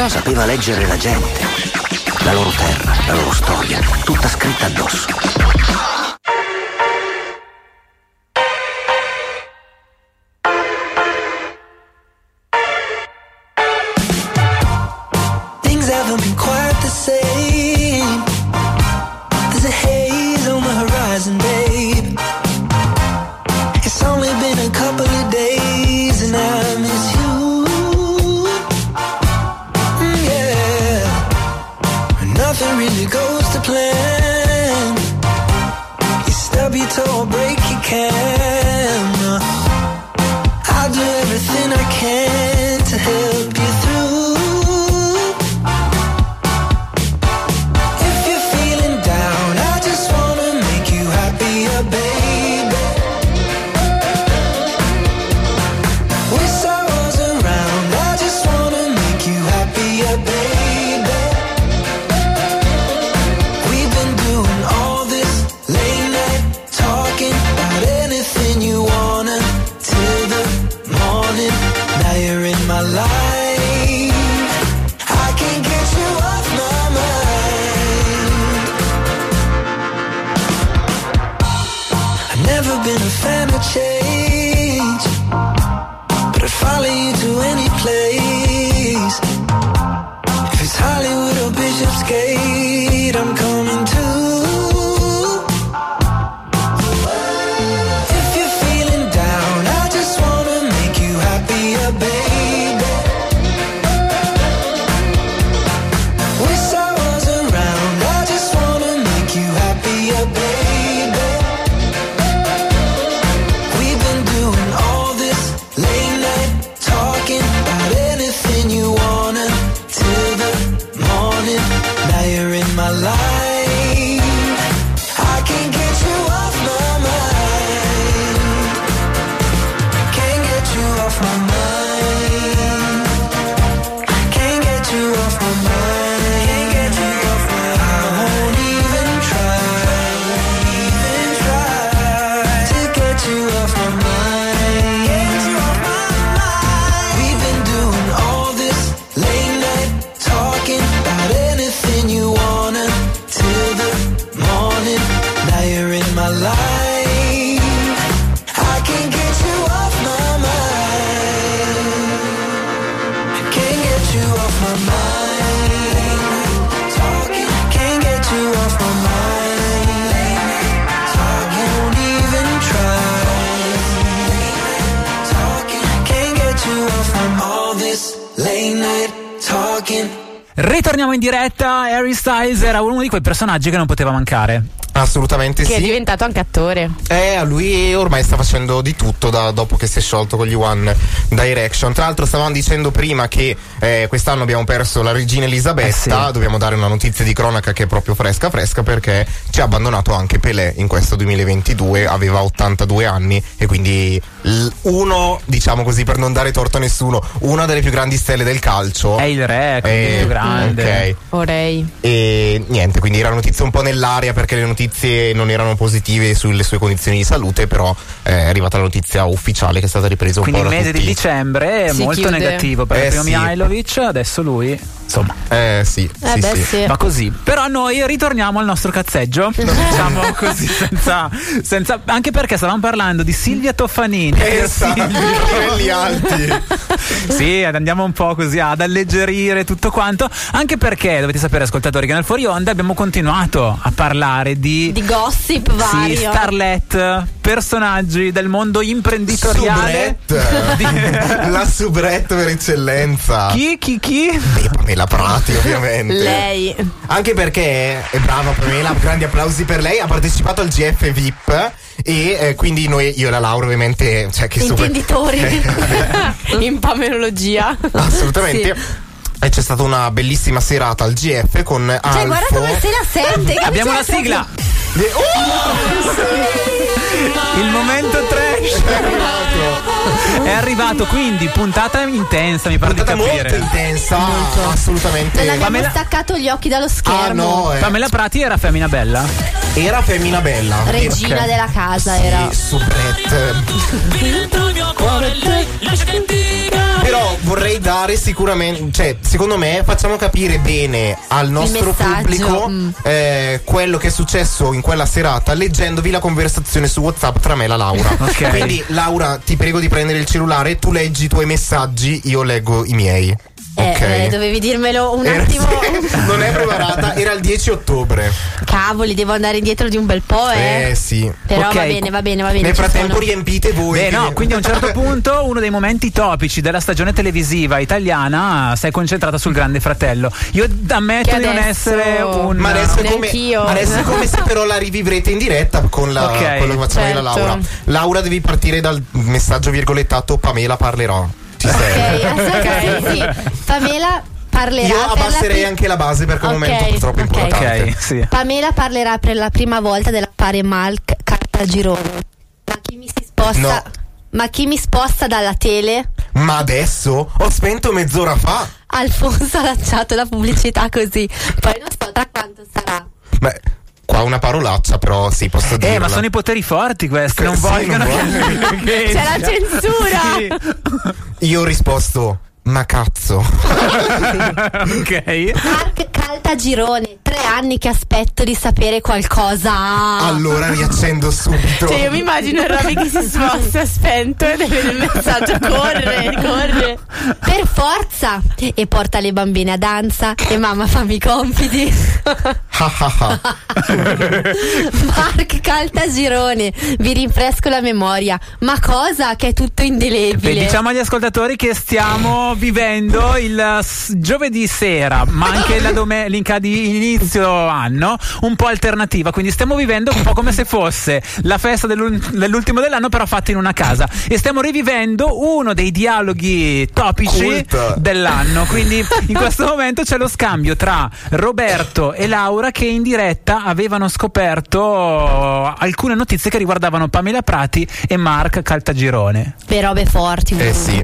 sapeva leggere la gente, la loro terra, la loro storia, tutta scritta addosso. Diretta. Harry Styles era uno di quei personaggi che non poteva mancare. Assolutamente Che è sì. diventato anche attore. Eh, lui ormai sta facendo di tutto da- dopo che si è sciolto con gli One Direction. Tra l'altro, stavamo dicendo prima che eh, quest'anno abbiamo perso la regina Elisabetta. Dobbiamo dare una notizia di cronaca che è proprio fresca, fresca, perché ci ha abbandonato anche Pelé in questo 2022. Aveva 82 anni e quindi l- uno, diciamo così, per non dare torto a nessuno, una delle più grandi stelle del calcio. È il re, Eh, il più grande. ok. Vorrei. E niente, quindi era notizia un po' nell'aria perché le notizie non erano positive sulle sue condizioni di salute, però eh, è arrivata la notizia ufficiale che è stata ripresa un Quindi po' il da mese tutti. di dicembre è Si molto chiude. negativo per Eh, primo sì. Mihailovic, adesso lui, insomma. Eh sì, Eh sì, beh, sì. sì. Va così. Però noi ritorniamo al nostro cazzeggio. diciamo così, senza, senza- Anche perché stavamo parlando di Silvia Toffanini. Esatto, Silvia- livelli alti. sì, andiamo un po' così ad alleggerire tutto quanto. Anche perché dovete sapere, ascoltatori, che nel fuori onda abbiamo continuato a parlare di. Di gossip Sì, vario. starlet, personaggi del mondo imprenditoriale. Soubrette. la soubrette per eccellenza. Chi, chi, chi? Beh, Pamela Prati, ovviamente. Lei. Anche perché è brava Pamela, grandi applausi per lei, ha partecipato al GF VIP e eh, quindi noi, io e la Laura ovviamente, cioè che super- Intenditori. In pamerologia. Assolutamente. E c'è stata una bellissima serata al GF con Cioè, Alfo. guarda come se la sente. Abbiamo la sigla. Eh, oh! Il momento trash è arrivato, quindi puntata intensa, mi pare di Puntata capire. molto intensa, assolutamente. Non abbiamo Pamela- staccato gli occhi dallo schermo. Ah, no, eh. Pamela Prati era femmina bella? Era femmina bella. Regina Ok. della casa Sì, era. soubrette. Dare sicuramente, cioè, secondo me facciamo capire bene al nostro pubblico mm. eh, quello che è successo in quella serata leggendovi la conversazione su WhatsApp tra me e la Laura. Ok. Quindi, Laura, ti prego di prendere il cellulare, tu leggi i tuoi messaggi, io leggo i miei. Eh, ok. eh, dovevi dirmelo un Era- attimo. non è preparata, era il 10 ottobre. Cavoli, devo andare indietro di un bel po', eh. Eh sì. Però Ok, va bene, va bene, va bene. Nel frattempo sono. riempite voi. Beh, no, quindi a un certo punto uno dei momenti topici della stagione televisiva italiana si è concentrata sul Grande Fratello. Io ammetto Che di non adesso- essere un. Ma adesso è, come, adesso è come se però la rivivrete in diretta con la, Ok, quello che facciamo io e la certo. Laura. Laura devi partire dal messaggio virgolettato Pamela parlerò. Ci sei? Ok, aspetta, sì. Pamela parlerà. Io per la abbasserei pri- anche la base perché è un momento purtroppo ok. importante. Ok, sì. Pamela parlerà per la prima volta dell'affare Malk Cartagirone. Ma chi mi si sposta? No. Ma chi mi sposta dalla tele? Ma adesso ho spento mezz'ora fa. Alfonso ha lanciato la pubblicità così. Poi non so tra quanto sarà. Beh, qua una parolaccia, però sì, posso dire. Eh, ma sono i poteri forti questi, non Sì, vogliono non che- C'è la censura. Sì. Io ho risposto. Ma cazzo. ok. Mark Caltagirone, tre anni che aspetto di sapere qualcosa. Allora riaccendo subito. Cioè, io mi immagino il Roby che si sposta spento e deve il messaggio corre, corre. Per forza! E porta le bambine a danza e mamma fammi i compiti. Mark Caltagirone, vi rinfresco la memoria. Ma cosa? Che è tutto Beh, indelebile. diciamo agli ascoltatori che stiamo vivendo il s- giovedì sera, ma anche la domenica di inizio anno, un po' alternativa. Quindi stiamo vivendo un po' come se fosse la festa dell'ul- dell'ultimo dell'anno, però fatta in una casa. E stiamo rivivendo uno dei dialoghi topici Cult. dell'anno. Quindi in questo momento c'è lo scambio tra Roberto e Laura che in diretta avevano scoperto alcune notizie che riguardavano Pamela Prati e Mark Caltagirone. Per robe forti. Eh sì.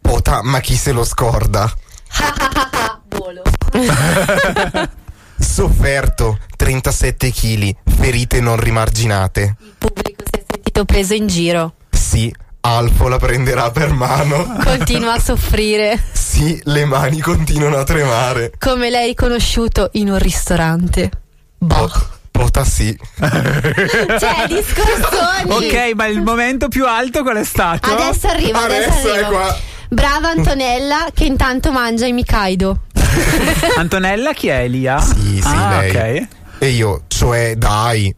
Pota, ma chi se lo scorda? Volo. Sofferto 37 kg, ferite non rimarginate. Pubblico si è sentito preso in giro. Sì, Alfo la prenderà per mano. Continua a soffrire. Sì, le mani continuano a tremare. Come l'hai riconosciuto in un ristorante. Po- Pota sì. Cioè, discorsoni. Ok, ma il momento più alto qual è stato? Adesso arrivo, adesso, Adesso è arrivo. qua. Brava Antonella che intanto mangia i Mikaido. Antonella chi è Elia? Sì, sì, ah, lei. ok. E io, cioè, dai.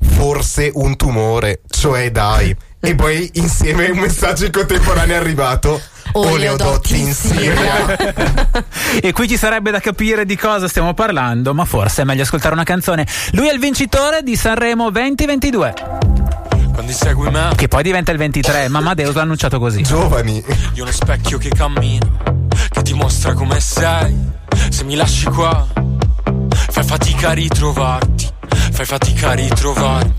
Forse un tumore, cioè, dai. E poi insieme un messaggio in contemporanea è arrivato. oleodotti in Siria. e qui ci sarebbe da capire di cosa stiamo parlando, ma forse è meglio ascoltare una canzone. Lui è il vincitore di Sanremo 2022. Quando segui me. Che poi diventa il 23, ma Amadeus l'ha annunciato così. Giovani. Io uno specchio che cammina Che ti mostra come sei. Se mi lasci qua Fai fatica a ritrovarti Fai fatica a ritrovarmi.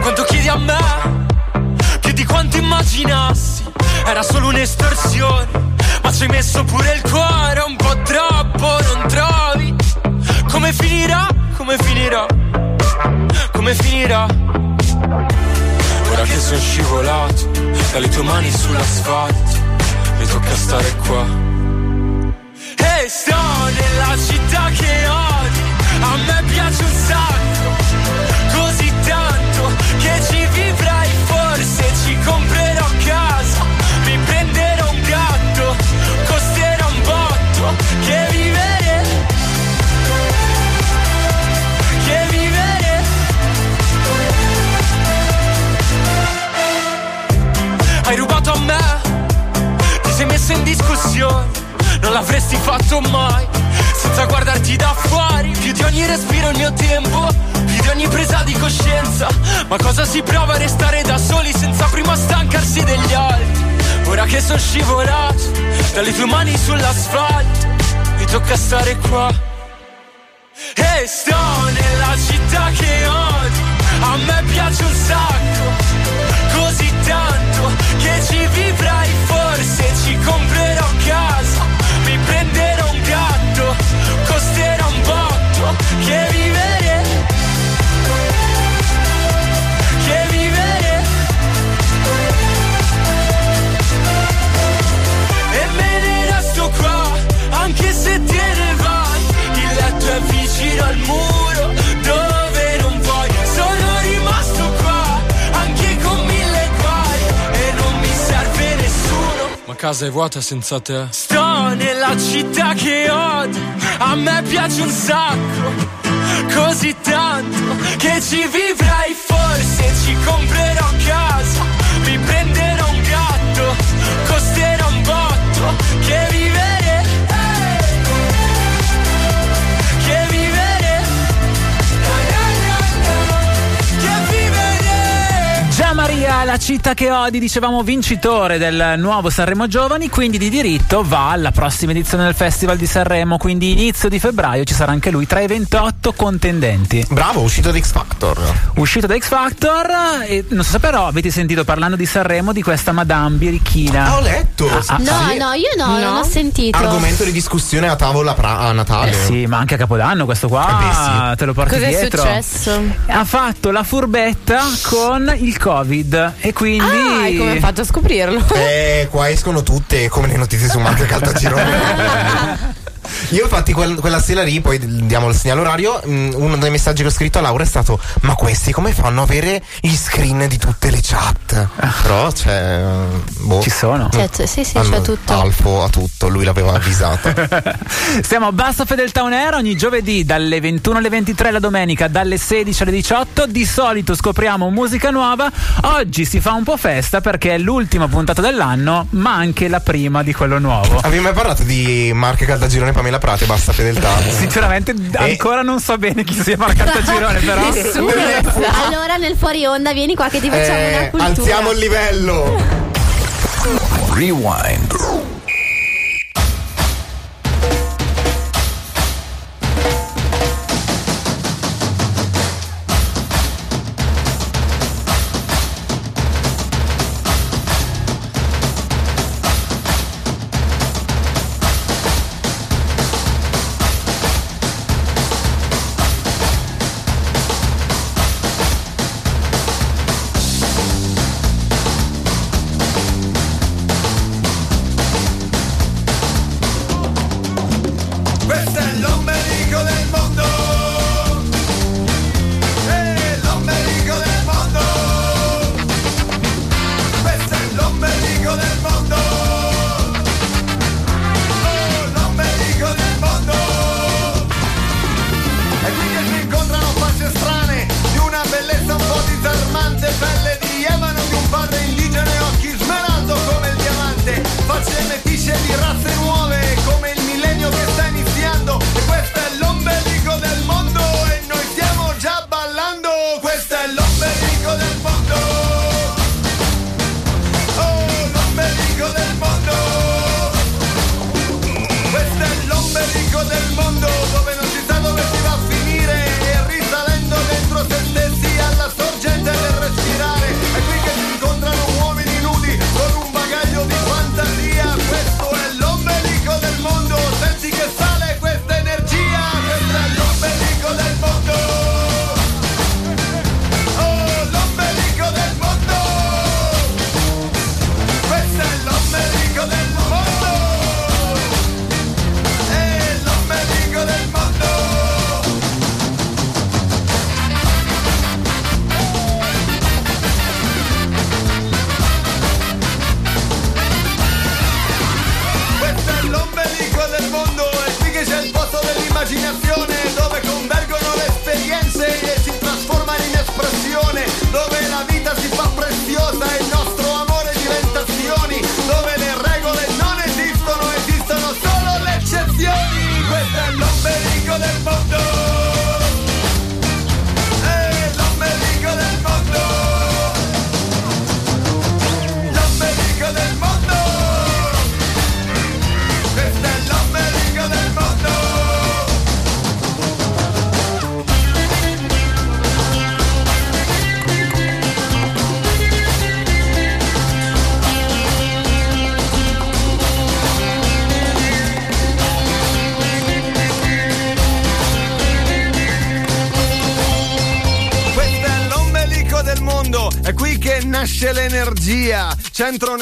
Quanto chiedi a me Più di quanto immaginassi. Era solo un'estorsione Ma ci hai messo pure il cuore Un po' troppo, finirà? Ora che sono scivolato dalle tue mani sull'asfalto, mi tocca stare qua. E sto nella città che odi, a me piace un sacco, in discussione, non l'avresti fatto mai, senza guardarti da fuori, più di ogni respiro il mio tempo, più di ogni presa di coscienza, ma cosa si prova a restare da soli senza prima stancarsi degli altri? Ora che sono scivolato dalle tue mani sull'asfalto, mi tocca stare qua. E sto nella città che odi, a me piace un sacco, così tanto che ci vivrai casa è vuota senza te. Sto nella città che odio, a me piace un sacco, così tanto che ci vivrai forse, ci comprerò casa, mi prenderò un gatto, costerà un botto, che vivere, La città che odi, dicevamo vincitore del nuovo Sanremo Giovani, quindi di diritto va alla prossima edizione del Festival di Sanremo, quindi inizio di febbraio ci sarà anche lui tra i 28 contendenti. Bravo, uscito da X Factor. Uscito da X Factor e non so se però avete sentito parlando di Sanremo di questa Madame birichina. Ah, ho letto. Ah, ah, No, no, io no, non ho sentito. Argomento di discussione a tavola pra- a Natale. Eh sì, ma anche a Capodanno questo qua Eh beh, sì. te lo porti Cos'è dietro. successo? Ha fatto la furbetta con il Covid e quindi Ah, e come fatto a scoprirlo? Eh, qua escono tutte come le notizie su Marco Caltagirone. Io infatti quel- quella sera lì, poi diamo il segnale orario, mh, uno dei messaggi che ho scritto a Laura è stato ma questi come fanno a avere gli screen di tutte le chat? Però c'è... Boh. Ci sono. Cioè, c- sì, sì, Hanno- c'è tutto. Alfo a tutto, lui l'aveva avvisato. Siamo a Bassa Fedeltà On Air ogni giovedì dalle 21 alle 23 la domenica, dalle 16 alle 18. Di solito scopriamo musica nuova. Oggi si fa un po' festa perché è l'ultima puntata dell'anno, ma anche la prima di quello nuovo. Avevi mai parlato di Marco Caltagirone e Pamela Prate, basta fedeltà? Sinceramente, ancora non so bene chi sia Marco Caltagirone, però. Nessuno. Allora nel fuori onda vieni qua che ti facciamo Eh, una cultura. alziamo il livello. Rewind.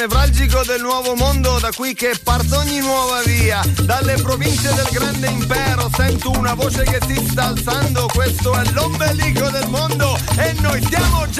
Nevralgico del nuovo mondo, da qui che parte ogni nuova via. Dalle province del grande impero sento una voce che si sta alzando, questo è l'ombelico del mondo e noi stiamo già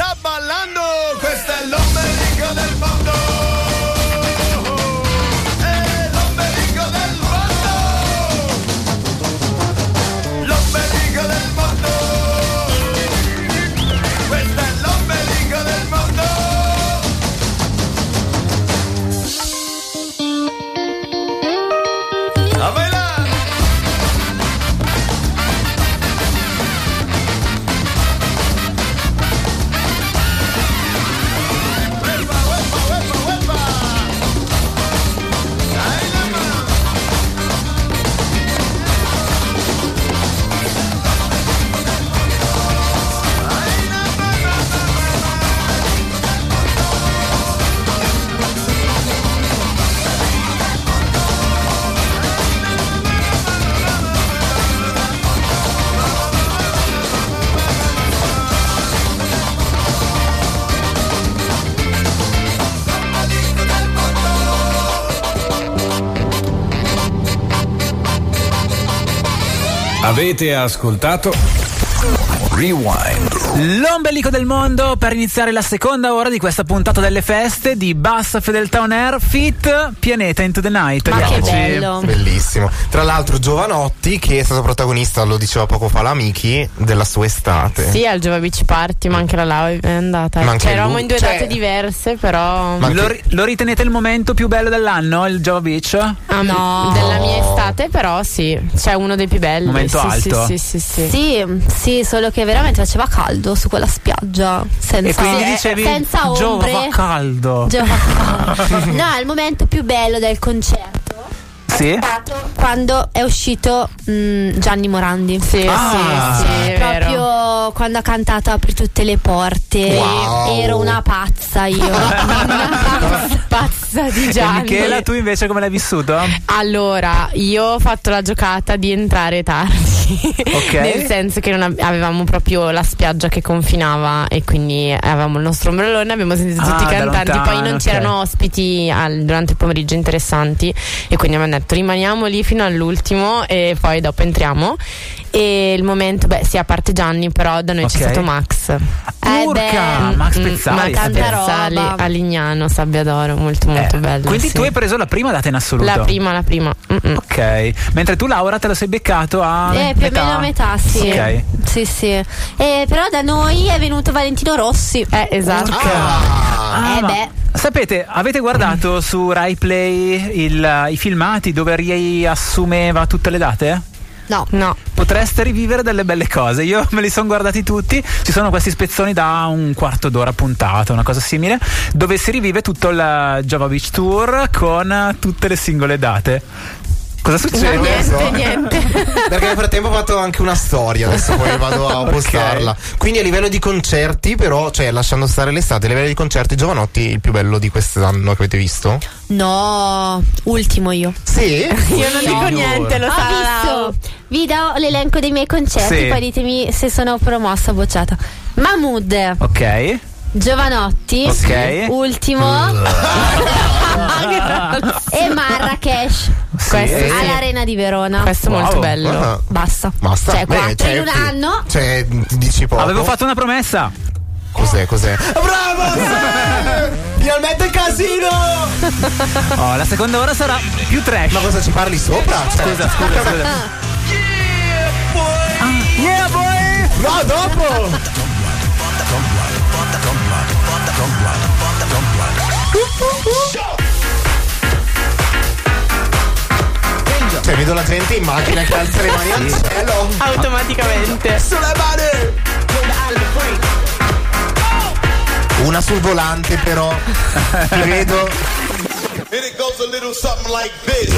Avete ascoltato Rewind. L'ombelico del mondo per iniziare la seconda ora di questa puntata delle feste di Bassa Fedeltà On Air Fit Pianeta Into the Night. Ma che bello. Bellissimo. Tra l'altro Giovanotti che è stato protagonista, lo diceva poco fa l'Amichi, della sua estate. Sì, al Giova Beach Party, ma anche la Lau è andata. Anche Cioè, eravamo in due cioè- date diverse, però. Lo, ri- lo ritenete il momento più bello dell'anno, il Java Beach? Ah, No. Della mia estate, però sì, c'è uno dei più belli. Momento sì, alto. Sì, sì, sì, sì. Sì, sì, solo che veramente faceva caldo su quella spiaggia. Senza, E quindi dicevi senza Giova ombre. fa caldo. Giova caldo. No, è il momento più bello del concerto. Sì? stato quando è uscito mm, Gianni Morandi. Sì, Ah. sì, sì, è vero. Proprio quando ha cantato Apri tutte le porte. Wow. Ero una pazza io. una pazza, pazza di E Gianni. Michela, tu invece come l'hai vissuto? Allora, io ho fatto la giocata di entrare tardi. Ok. Nel senso che non av- avevamo proprio la spiaggia che confinava e quindi avevamo il nostro ombrellone, abbiamo sentito Ah, tutti i cantanti, poi lontano, non ok. c'erano ospiti al- durante il pomeriggio interessanti e quindi abbiamo detto rimaniamo lì fino all'ultimo e poi dopo entriamo. E il momento, beh, sì, a parte Gianni, però da noi Ok. c'è stato Max. Eh Urca! beh, Max Mm, Pezzali. Max tanta Pezzali roba. a Lignano, Sabbiadoro, molto molto Eh, bello. Quindi sì. tu hai preso la prima data in assoluto? la prima, la prima. Mm-mm. Ok. Mentre tu Laura te lo sei beccato a Eh, più o meno a metà, sì. Ok. Sì, sì. Eh, però da noi è venuto Valentino Rossi. Eh, esatto. Ah, eh ma beh. Sapete, avete guardato su Rai Play il- i filmati dove riassumeva tutte le date? No. No. Potreste rivivere delle belle cose. Io me li sono guardati tutti. Ci sono questi spezzoni da un quarto d'ora puntata, una cosa simile, dove si rivive tutto il Java Beach Tour con tutte le singole date. Cosa succede? No, niente, so. niente. Perché nel frattempo ho fatto anche una storia, adesso poi vado a Ok. postarla. Quindi a livello di concerti, però, cioè lasciando stare l'estate, a livello di concerti, Giovanotti il più bello di quest'anno che avete visto? No, ultimo io. Sì? Io non dico niente, lo visto. Vi do l'elenco dei miei concerti, Sì. poi ditemi se sono promossa o bocciata. Mahmood, Ok. Giovanotti, Ok. ultimo e Marrakesh Sì. all'Arena di Verona. Questo è Wow. molto bello. Ah, Basta. Basta. Cioè, Beh, quattro in un anno. Cioè, ti dici poco. Avevo fatto una promessa. Cos'è, cos'è? Bravo! Finalmente casino! Oh, la seconda ora sarà più trash. Ma cosa ci parli sopra? Cioè, Scusa, scusa, scusa. Ah, yeah, boy! No, dopo! Cioè, vedo la gente in macchina che alza le mani al cielo. Automaticamente. Sulle mani! Una sul volante, però. Ti vedo. And it goes a little something like this.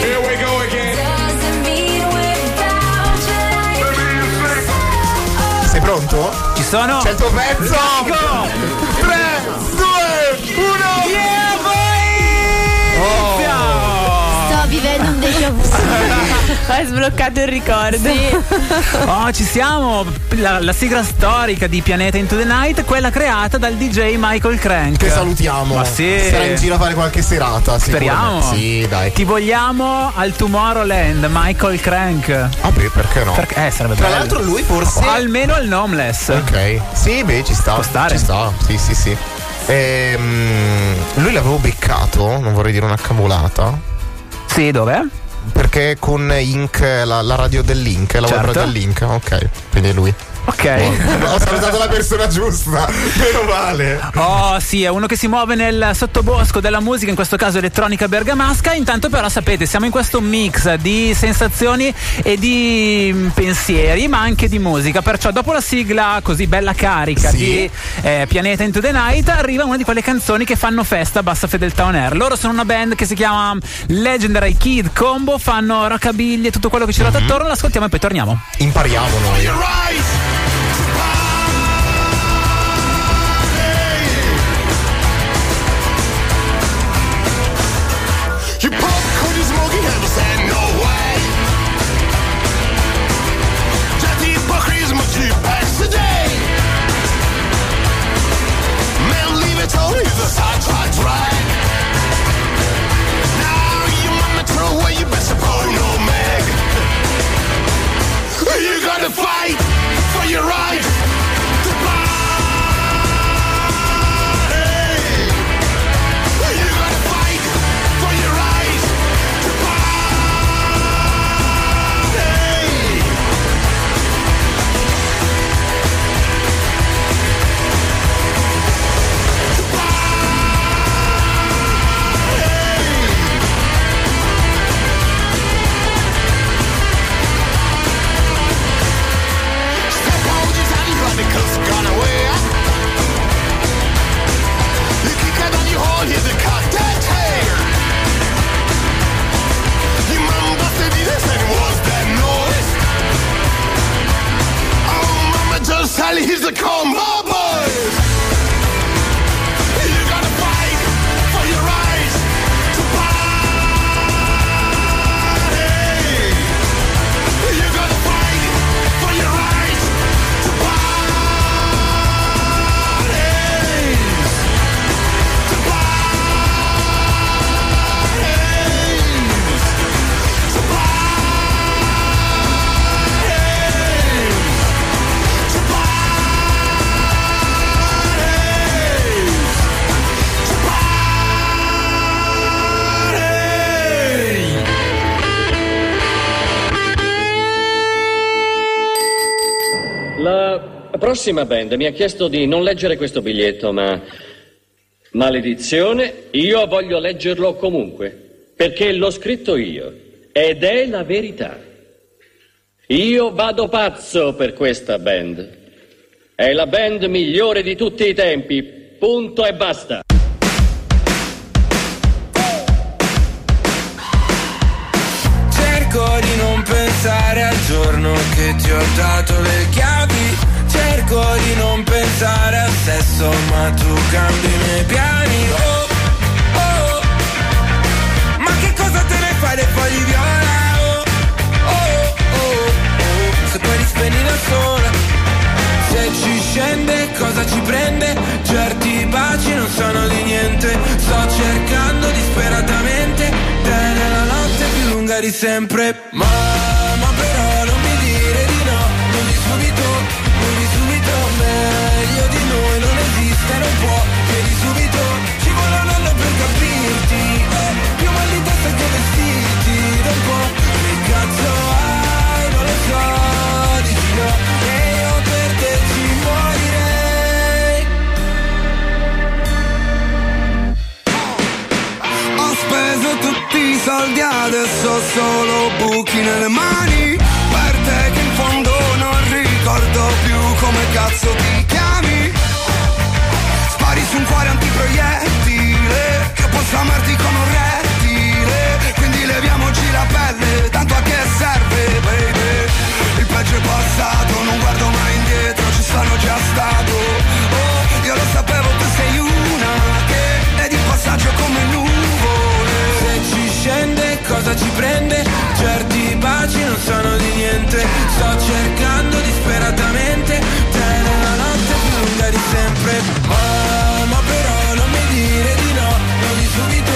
Here we go again. Sei pronto? Ci sono? C'è il tuo pezzo! Go! Un déjà vu. Hai sbloccato il ricordo. Oh, ci siamo! La, la sigla storica di Pianeta Into the Night, quella creata dal DJ Michael Crank. Che salutiamo. Ma sì. Sarà in giro a fare qualche serata. Speriamo. Sì, dai. Ti vogliamo al Tomorrowland, Michael Crank. Ah, beh, perché no? Perché, eh, sarebbe Tra bello. l'altro lui forse. Almeno al Nomeless. Ok. Sì, beh, ci sta. Può stare. Ci sta. Sì, sì, sì. Ehm, lui l'avevo beccato, non vorrei dire una cavolata. Sì, dov'è? Perché con Inc, la, la radio dell'Inc, la web Certo. radio dell'Inc, ok. Quindi è lui. Ok. Ho salutato la persona giusta. Meno male. Oh sì, è uno che si muove nel sottobosco della musica, in questo caso elettronica bergamasca. Intanto però sapete, siamo in questo mix di sensazioni e di mm, pensieri, ma anche di musica. Perciò dopo la sigla così bella carica Sì. di eh, Pianeta Into the Night, arriva una di quelle canzoni che fanno festa a bassa fedeltà on air. Loro sono una band che si chiama Legendary Kid Combo, fanno rockabilly e tutto quello che ci ruota attorno. L'ascoltiamo e poi torniamo. Impariamo noi. You right. Charlie, he's a coma. Prossima band mi ha chiesto di non leggere questo biglietto, ma maledizione, io voglio leggerlo comunque, perché l'ho scritto io ed è la verità. Io vado pazzo per questa band. È la band migliore di tutti i tempi. Punto e basta. Cerco di non pensare al giorno che ti ho dato le chiavi. Cerco di non pensare al sesso, ma tu cambi i miei piani. Oh, oh. Ma che cosa te ne fai dei fogli viola? Oh, oh, oh, oh. Se poi li spegni da sola. Se ci scende cosa ci prende? Certi baci non sono di niente. Sto cercando disperatamente te nella notte più lunga di sempre. Ma, Meglio di noi non esiste, non può. Chiedi subito, ci vuole un anno per capirti. Eh, più mal di testa che vestiti da un po'. Che cazzo hai? Non lo so, dici no. E io per te ci morirei. Ho speso tutti i soldi, adesso ho solo buchi nelle mani. Per te che ricordo più come cazzo ti chiami. Spari su un cuore antiproiettile, che posso amarti come un rettile. Quindi leviamoci la pelle, tanto a che serve, baby. Il peggio è passato, non guardo mai indietro, ci sono già stato. Oh, io lo sapevo, tu sei una che è di passaggio come nuvole. Se ci scende cosa ci prende? baci non sono di niente. Sto cercando disperatamente Te la notte più lunga di sempre. Mamma però non mi dire di no Lo di subito.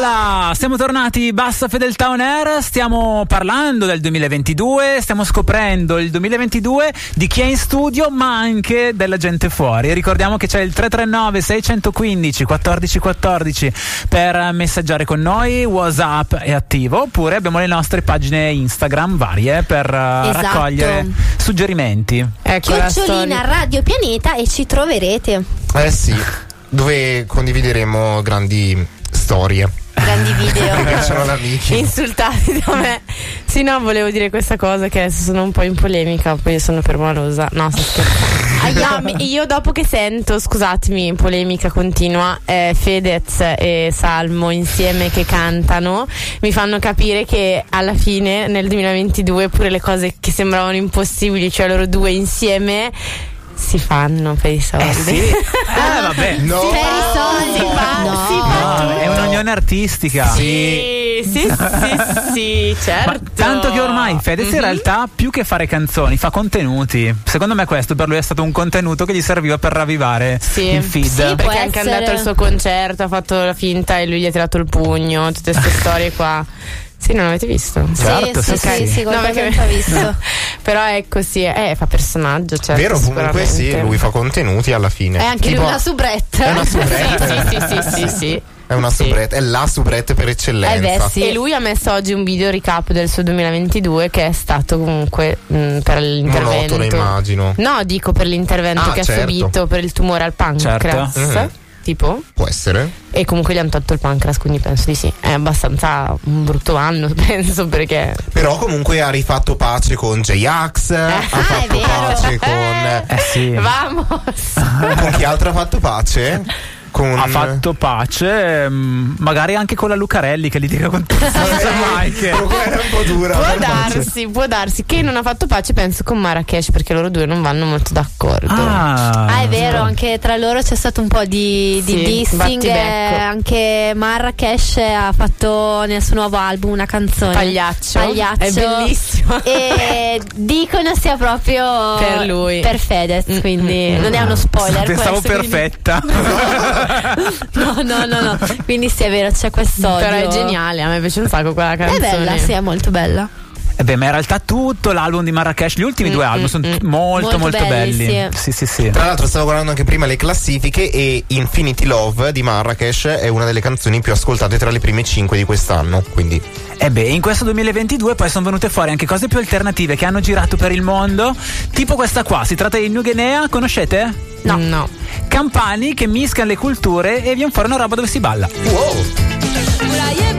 Viola! Siamo tornati Bassa Fedeltà On Air, stiamo parlando del 2022, stiamo scoprendo il 2022 di chi è in studio ma anche della gente fuori. Ricordiamo che c'è il 339 615 1414 per messaggiare con noi, Whatsapp è attivo oppure abbiamo le nostre pagine Instagram varie per eh, Esatto. raccogliere suggerimenti. Ecco Chiocciolina Radio Pianeta e ci troverete. Eh sì, dove condivideremo grandi storie. Grandi video. Insultati da me. Sì, no, volevo dire questa cosa che adesso sono un po' in polemica, poi sono permalosa. No, sto scherzando. No, mi- io dopo che sento, scusatemi, polemica continua, eh, Fedez e Salmo insieme che cantano, mi fanno capire che alla fine nel 2022 pure le cose che sembravano impossibili, cioè loro due insieme si fanno per i soldi. Eh sì. Eh vabbè. No. Per i soldi. Si fa, No. si fa No, è un'unione artistica. Sì, sì, sì, sì, certo. Ma tanto che ormai Fedez in Mhm. realtà più che fare canzoni fa contenuti. Secondo me questo per lui è stato un contenuto che gli serviva per ravvivare Sì, il feed. Sì, perché è anche essere. andato al suo concerto, ha fatto la finta e lui gli ha tirato il pugno, tutte queste storie qua. Sì, non l'avete visto? Certo, sì, sì, sì, sì. sì, No, perché- visto. Però è così, eh, fa personaggio, certo. Vero, comunque sì, lui fa contenuti alla fine. È anche Tipo- lui una soubrette. È una soubrette. Sì, sì, sì, sì, sì, sì. È una soubrette, è la soubrette per eccellenza. Eh beh, sì. E lui ha messo oggi un video recap del suo 2022 che è stato comunque mh, per l'intervento. Monotono, immagino. No, dico per l'intervento Ah, che certo. ha subito per il tumore al pancreas. Certo. Mhm. Tipo? Può essere. E comunque gli hanno tolto il pancreas, quindi penso di sì. È abbastanza un brutto anno, penso, perché. Però comunque ha rifatto pace con J-Ax, Eh, ha fatto pace con... Eh sì. Vamos! Con chi altro ha fatto pace? Con... Ha fatto pace, mm, magari anche con la Lucarelli che litiga con tutti. Non si sa mai che- Quella è un po' dura. Può darsi, può darsi che non ha fatto pace, penso, con Marrakesh, perché loro due non vanno molto d'accordo. Ah, Ah, è vero, anche tra loro c'è stato un po' di, di Sì, dissing. eh, Anche Marrakesh ha fatto nel suo nuovo album una canzone. Pagliaccio. Pagliaccio. È bellissimo. E dicono sia proprio Per lui. Per Fedez, quindi non è uno spoiler. Pensavo questo, quindi- perfetta. No, no, no, no. Quindi sì, è vero, c'è quest'odio. Però è geniale, a me piace un sacco quella È canzone. bella, sì, è molto bella. Eh beh, ma in realtà tutto l'album di Marrakesh, gli ultimi due album sono t- molto, Molto molto belli, belli. Sì, sì, sì. Tra l'altro stavo guardando anche prima le classifiche e Infinity Love di Marrakesh è una delle canzoni più ascoltate tra le prime 5 di quest'anno, quindi E beh, in questo 2022 poi sono venute fuori anche cose più alternative che hanno girato per il mondo, tipo questa qua, si tratta di New Guinea, conoscete? No. no. Campani che mischiano le culture e viene fuori una roba dove si balla. Puraie,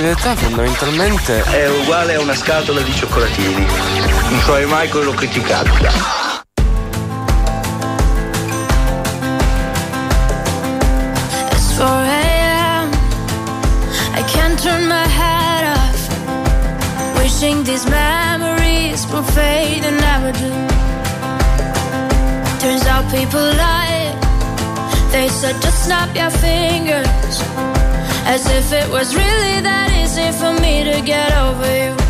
Bassa fedeltà fondamentalmente È uguale a una scatola di cioccolatini. Non so mai quello criticato. It's 4 a.m. I can't turn my head off. Wishing these memories will fade and never do. Turns out people lie. They said just snap your fingers. As if it was really that easy for me to get over you.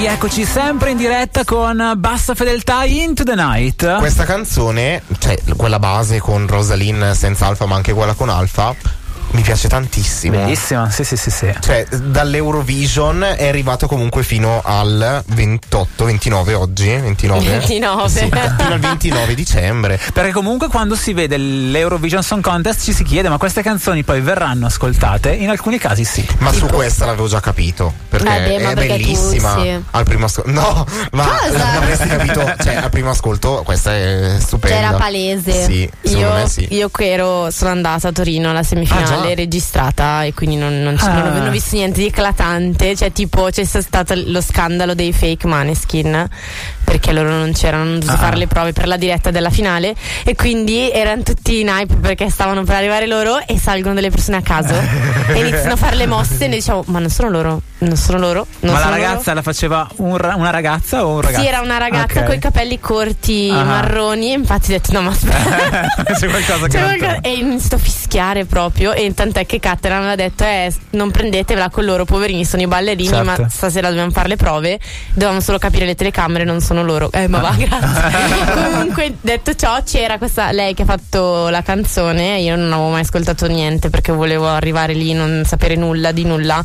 rieccoci sempre in diretta con Bassa Fedeltà Into the Night. Questa canzone, cioè quella base con Rosalind senza alfa, ma anche quella con alfa, mi piace tantissimo. Bellissima, sì, sì, sì, sì. Cioè, dall'Eurovision è arrivato comunque fino al 28, 29 oggi? 29? 29. Sì, fino al 29 dicembre. Perché comunque quando si vede l'Eurovision Song Contest ci si chiede ma queste canzoni poi verranno ascoltate? In alcuni casi sì. Ma su questa l'avevo già capito. Perché ma è perché tu, bellissima. sì. Al primo ascolto. No, ma Cosa? l'avresti capito. Cioè, al primo ascolto questa è stupenda. C'era palese. Sì, Io, me sì. io che ero, sono andata a Torino alla semifinale Ah, già? registrata e quindi non, non, Ah. non ho, visto niente di eclatante. Cioè, tipo, c'è stato lo scandalo dei fake maneskin perché loro non c'erano, non dovuto Ah. fare le prove per la diretta della finale e quindi erano tutti in hype perché stavano per arrivare loro e salgono delle persone a caso e iniziano a fare le mosse e noi diciamo, ma non sono loro, non sono loro. Non ma la sono loro?" ragazza la faceva un ra- una ragazza o un ragazzo? Sì, era una ragazza Ok. con i capelli corti Ah. marroni. E infatti ho detto: No, ma aspetta. C'è qualcosa che C'è qualcosa- E iniziato a fischiare proprio. E tant'è che Caterham aveva detto: Eh, non prendetevela con loro, poverini, sono i ballerini. Certo. Ma stasera dobbiamo fare le prove. Dovevamo solo capire le telecamere, non sono loro. Eh, ma va, grazie. Comunque, detto ciò, c'era questa lei che ha fatto la canzone. Io non avevo mai ascoltato niente perché volevo arrivare lì, non sapere nulla di nulla.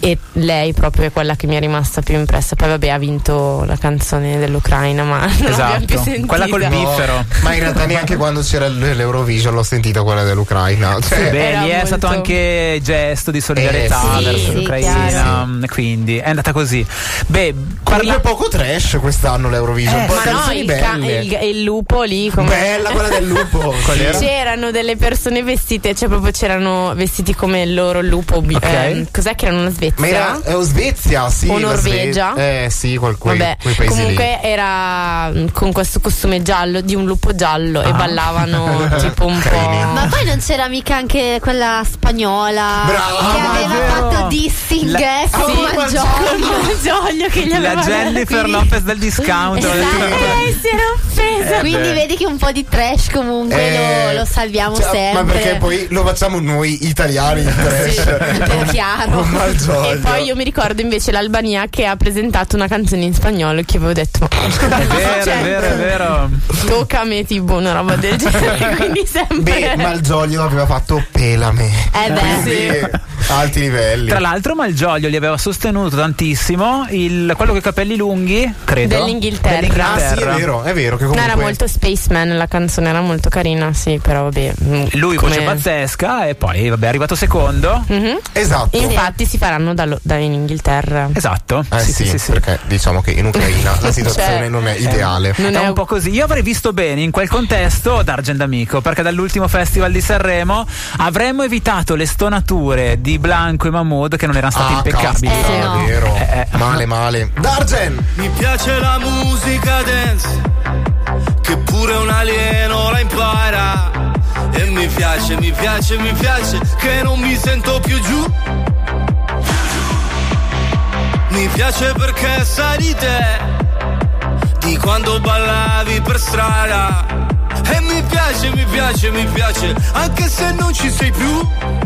E lei proprio è quella che mi è rimasta più impressa. Poi, vabbè, ha vinto la canzone dell'Ucraina, ma non l'abbiamo più Esatto. sentita. Quella col biffero. Ma in realtà neanche quando c'era l'Eurovision l'ho sentita quella dell'Ucraina. Cioè, Beh, lì è molto- stato anche gesto di solidarietà Eh, sì, verso sì, l'Ucraina. mm, Quindi è andata così. Beh, Parla parla- poco trash quest'anno l'Eurovision. Eh, poi Ma no, il, ca- il- il lupo lì come Bella quella del lupo. Qual era? C'erano delle persone vestite, cioè proprio c'erano vestiti come il loro lupo. bi- Ok. ehm, cos'è che erano la Svezia? Ma era eh, Svezia, sì. O la Norvegia? Sve- eh sì, quel, quei, Vabbè, quei paesi comunque era mm, con questo costume giallo di un lupo giallo e Ah. ballavano tipo un po'. Ma poi non c'era mica anche quella spagnola Brava, che aveva fatto dissing La- eh, con Ah, Malgioglio. Malgioglio. Malgioglio che gli la aveva Jennifer qui. Lopez del discount. Esatto. Eh, si era offesa. Eh, Quindi vedi che un po' di trash comunque Eh, lo, lo salviamo cioè, sempre. Ma perché poi lo facciamo noi italiani il trash. È chiaro. E poi io mi ricordo invece l'Albania che ha presentato una canzone in spagnolo che avevo detto ma È vero, Cioè, è vero, è vero. tocca a me tipo una roba del genere quindi sempre Beh, Malgioglio aveva fatto pelame. Eh beh, Quindi, alti livelli. Tra l'altro Malgioglio gli aveva sostenuto tantissimo il, quello con i capelli lunghi, credo. Dell'Inghilterra. Ah, sì, è Dell'Inghilterra. vero, è vero che comunque era molto Spaceman la canzone era molto carina sì però vabbè mm, Lui come- voce pazzesca e poi vabbè è arrivato secondo. Mhm. Esatto. infatti si faranno da, lo- da in Inghilterra Esatto. Eh sì, sì, sì, sì, perché diciamo che in Ucraina la situazione Cioè, non è ideale. non è è un po' così. Io avrei visto bene in quel contesto D'Argent Amico, perché dall'ultimo festival di Sanremo avremmo evitato le stonature di Blanco e Mahmood che non erano state Ah, impeccabili. caspita, Eh, no. vero. Eh, eh. Male, male. Dargen! Mi piace la musica dance, che pure un alieno la impara. E mi piace, mi piace, mi piace, che non mi sento più giù. Mi piace perché sai di te, di quando ballavi per strada. E mi piace, mi piace, mi piace, anche se non ci sei più.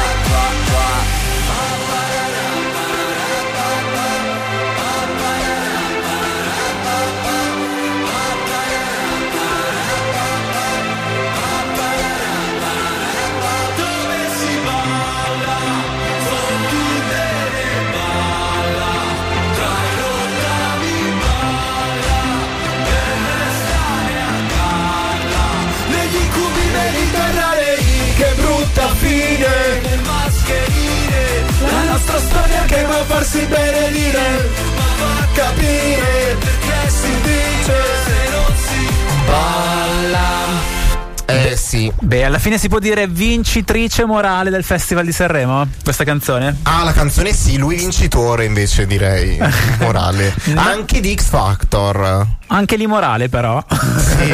farsi benedire, ma va a capire perché si dice se non si balla. Eh sì. Beh, alla fine si può dire vincitrice morale del Festival di Sanremo, questa canzone? Ah, la canzone sì, lui vincitore invece direi, morale. Anche di X Factor. Anche lì morale però,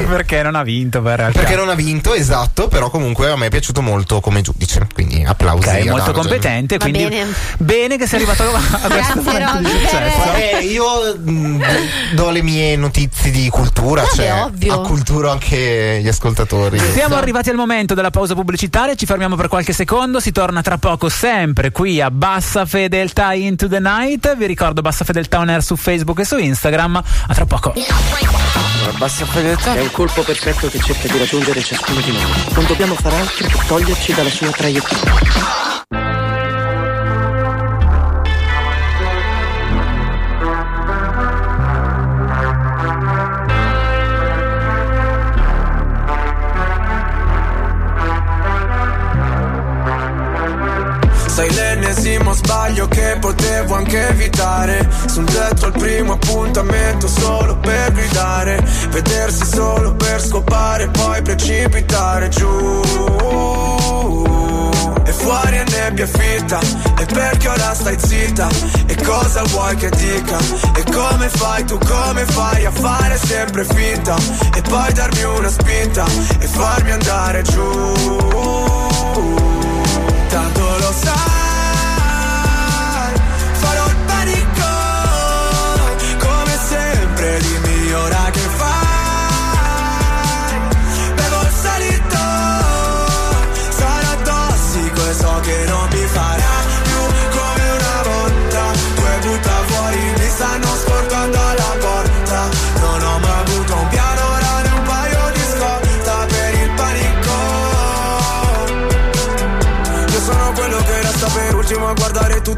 perché non ha vinto per realtà. Perché non ha vinto, esatto, però comunque a me è piaciuto molto come giudice, quindi applausi. Ok, ad molto Argel. competente, quindi bene. bene che sei arrivato a questo Grazie, momento di successo. Eh, io mh, do le mie notizie di cultura, Vabbè, cioè ovvio. acculturo anche gli ascoltatori. Siamo arrivati al momento della pausa pubblicitaria, ci fermiamo per qualche secondo, si torna tra poco sempre qui a Bassa Fedeltà Into the Night. Vi ricordo Bassa Fedeltà On Air su Facebook e su Instagram. A tra poco. La bassa fedeltà È un colpo perfetto che cerca di raggiungere ciascuno di noi. Non dobbiamo far altro che toglierci dalla sua traiettoria. Sbaglio che potevo anche evitare. Sul tetto al primo appuntamento solo per gridare. Vedersi solo per scopare poi precipitare giù. E fuori è nebbia fitta E perché ora stai zitta? E cosa vuoi che dica? E come fai tu come fai a fare sempre finta? E poi darmi una spinta E farmi andare giù. Tanto lo sai, sempre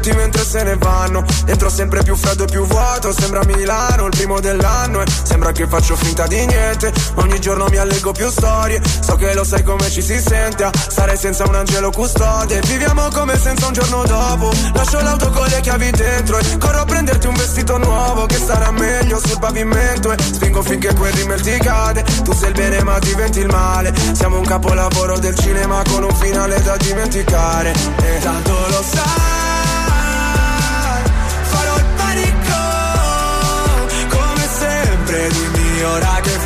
tutti mentre se ne vanno. Dentro sempre più freddo e più vuoto Sembra Milano il primo dell'anno E sembra che faccio finta di niente. Ogni giorno mi allego più storie So che lo sai come ci si sente. A stare senza un angelo custode Viviamo come senza un giorno dopo. Lascio l'auto con le chiavi dentro E corro a prenderti un vestito nuovo Che starà meglio sul pavimento. E spingo finché quel rimel ti cade Tu sei il bene ma diventi il male. Siamo un capolavoro del cinema Con un finale da dimenticare. E tanto lo sai dimmi ora che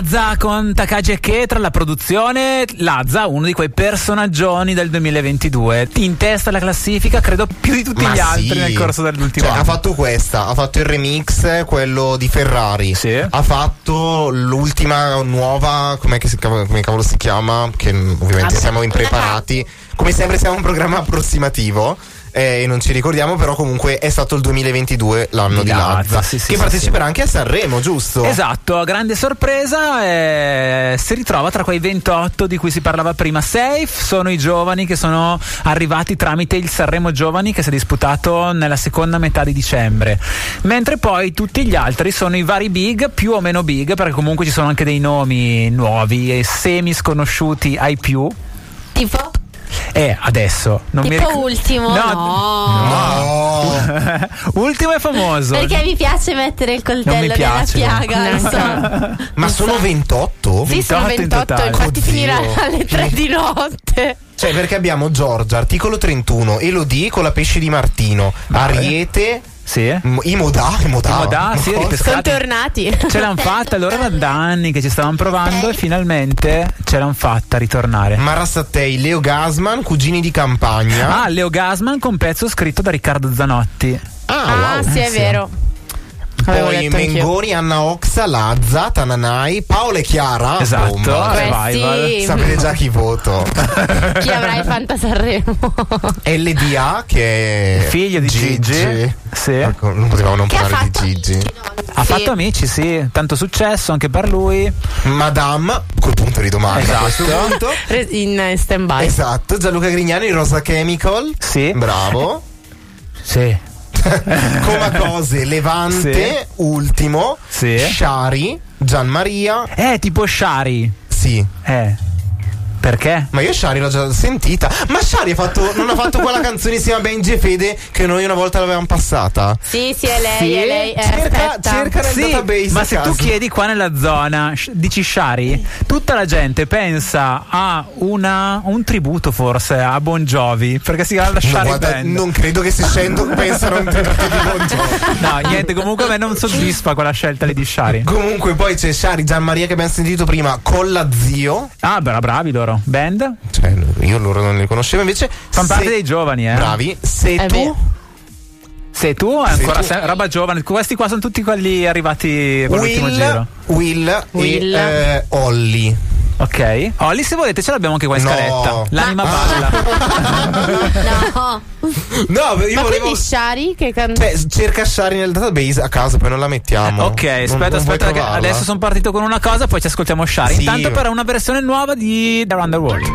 Lazza con Takagi e Ketra, la produzione. Lazza, uno di quei personaggioni del 2022. In testa alla classifica, credo più di tutti Ma gli altri sì. nel corso dell'ultimo Cioè, anno. ha fatto questa, ha fatto il remix, quello di Ferrari. Ha fatto l'ultima nuova, come cavolo si chiama? Che ovviamente siamo impreparati. Come sempre siamo un programma approssimativo. Eh, E non ci ricordiamo, però comunque è stato il 2022 l'anno Di di Lazza, Lazza, sì, sì, che sì, parteciperà anche a Sanremo, giusto? Esatto, a grande sorpresa eh, si ritrova tra quei 28 di cui si parlava prima. Safe sono i giovani che sono arrivati tramite il Sanremo Giovani che si è disputato nella seconda metà di dicembre. Mentre poi tutti gli altri sono i vari big, più o meno big, perché comunque ci sono anche dei nomi nuovi e semi sconosciuti ai più. Tipo? E adesso non mi tipo ricordo. ultimo? No. Ultimo e famoso. Perché mi piace mettere il coltello mi nella piaga. insomma. Ma sono 28? Sì, sono 28, infatti finirà alle 3 di notte. Cioè, perché abbiamo Giorgia, articolo 31, Elodie con la pesce di Martino, Ariete. Sì. I Modà, i Modà. I Modà, sì. Sono tornati. Ce l'hanno fatta, loro erano da anni che ci stavano provando e finalmente ce l'hanno fatta ritornare. Marasattei, Leo Gasman, cugini di campagna. Ah, Leo Gasman con pezzo scritto da Riccardo Zanotti. Ah, sì, è vero. Poi anch'io. Mengoni, Anna Oxa, Lazza, Tananai, Paola e Chiara. Esatto, bomba. Revival. Questi- Sapete già chi voto. Chi avrà il Fanta Sanremo? LDA che è Figlio di Gigi. Sì. Ecco, non potevamo non Che parlare di Gigi. Ha fatto amici, sì, tanto successo anche per lui. Madame, col punto di domanda Esatto. punto. In eh, stand-by. Esatto, Gianluca Grignani, Rosa Chemical. Sì. Bravo. Sì. Coma Cose, Levante, ultimo. Sì. Shari, Gianmaria. Eh, tipo Shari. Sì. Eh. Perché? Ma io Shari l'ho già sentita. Ma Shari ha fatto, non ha fatto quella canzone insieme a Benji e Fede che noi una volta l'avevamo passata? Sì, sì, è lei, Sì? è lei. Eh, Cerca- cerca nel Sì, database ma se caso. tu chiedi qua nella zona, dici Shari, tutta la gente pensa a una, un tributo forse a Bon Jovi, perché si chiama la No, Shari guarda, Band. non credo che se scendo pensano a un tributo di Bon Jovi. No, niente, comunque a me non soddisfa quella scelta lì di Shari. Comunque poi c'è Shari, Gianmaria che abbiamo sentito prima con la zio. Ah, bra- bravi loro. Band? Cioè, io loro non li conoscevo invece. Fanno parte dei giovani, eh. Bravi. Se È tu vero. Se tu è ancora tu- roba giovane, questi qua sono tutti quelli arrivati con l'ultimo giro. Will, Will, Will. e eh, Olli. Ok. Olli, se volete, ce l'abbiamo anche qua in No. scaletta. L'anima Ma- balla. No. No, io Ma volevo. quindi Shari che canta. Cioè, cerca Shari nel database a caso, poi non la mettiamo. Ok, Non- aspetta, non aspetta, che provarla? adesso sono partito con una cosa, poi ci ascoltiamo Shari. Sì. Intanto, però, una versione nuova di The Around the World.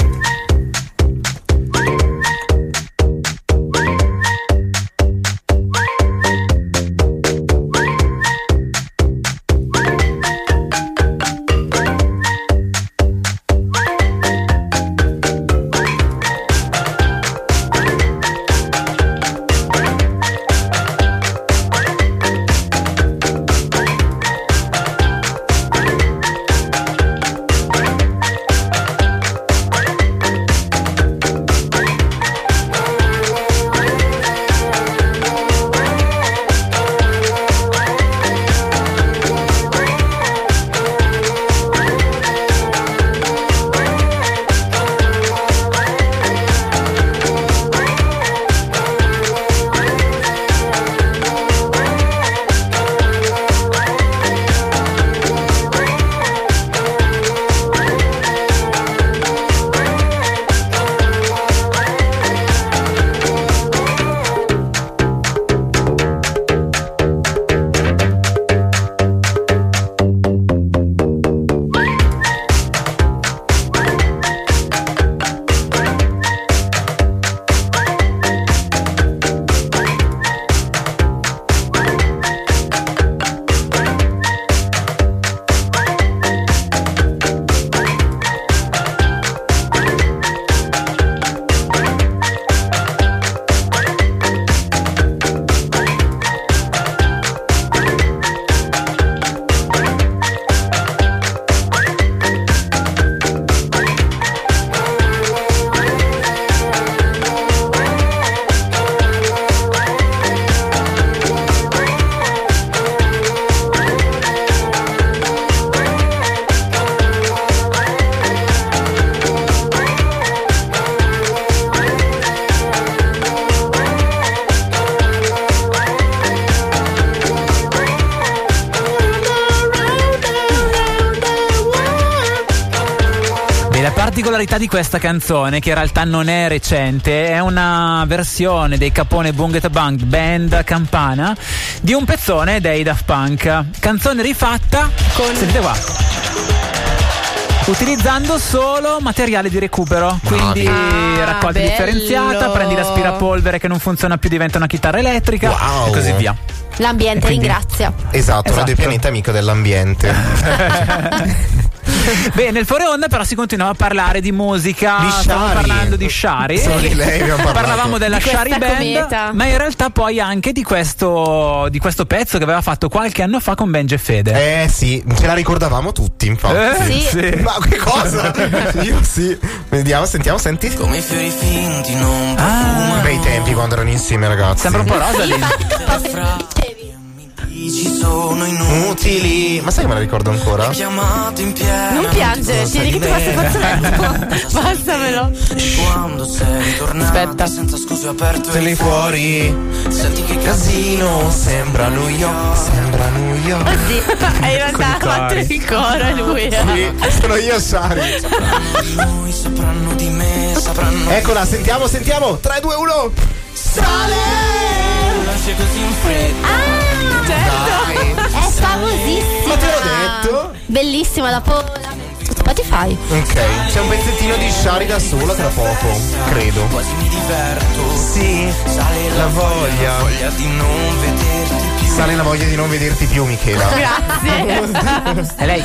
Particolarità di questa canzone, che in realtà non è recente, è una versione dei Capone Bunget Bang Band Campana di un pezzone dei Daft Punk. Canzone rifatta con. Sentite qua. Utilizzando solo materiale di recupero, quindi Ah, raccolta bello. differenziata, prendi l'aspirapolvere che non funziona più, diventa una chitarra elettrica Wow. e così via. L'ambiente quindi- ringrazia. Esatto, Esatto. Radio Pianeta amico dell'ambiente. Beh, nel fuori onda però si continuava a parlare di musica, Di stavamo Shari. parlando di Shari. Di. Parlavamo della Di Shari Band, cometa. ma in realtà poi anche di questo, di questo pezzo che aveva fatto qualche anno fa con Benji e Fede. Eh sì, ce la ricordavamo tutti, infatti. Eh, sì. Ma che cosa? Io sì. Vediamo, sentiamo, senti. Come i fiori finti non Ah, Bei tempi quando erano insieme, ragazzi. sembra un po' Rosalind. Ci sono Utili. Ma sai che me la ricordo ancora? chiamato in piena Non piangere, tieni che ti passo il fazzoletto. Passamelo. Quando sei tornato Aspetta. senza scuse aperto Te li fuori. Senti che Casino, sembra New York. Sembra New York. Sì, e in realtà ha fatto il coro lui. Sì, sono io, Sari. di noi sapranno di me sapranno Eccola, sentiamo, sentiamo. 3, 2, 1. Sale! nasce così in fretta Ah, certo. È famosissima. Ma te l'ho detto. Bellissima, dopo la su Spotify. Ok, c'è un pezzettino di Shari da sola tra poco, credo. quasi mi diverto Sì, sale la voglia. voglia di non vederti più Sale la voglia di non vederti più, Michela. Grazie. E lei?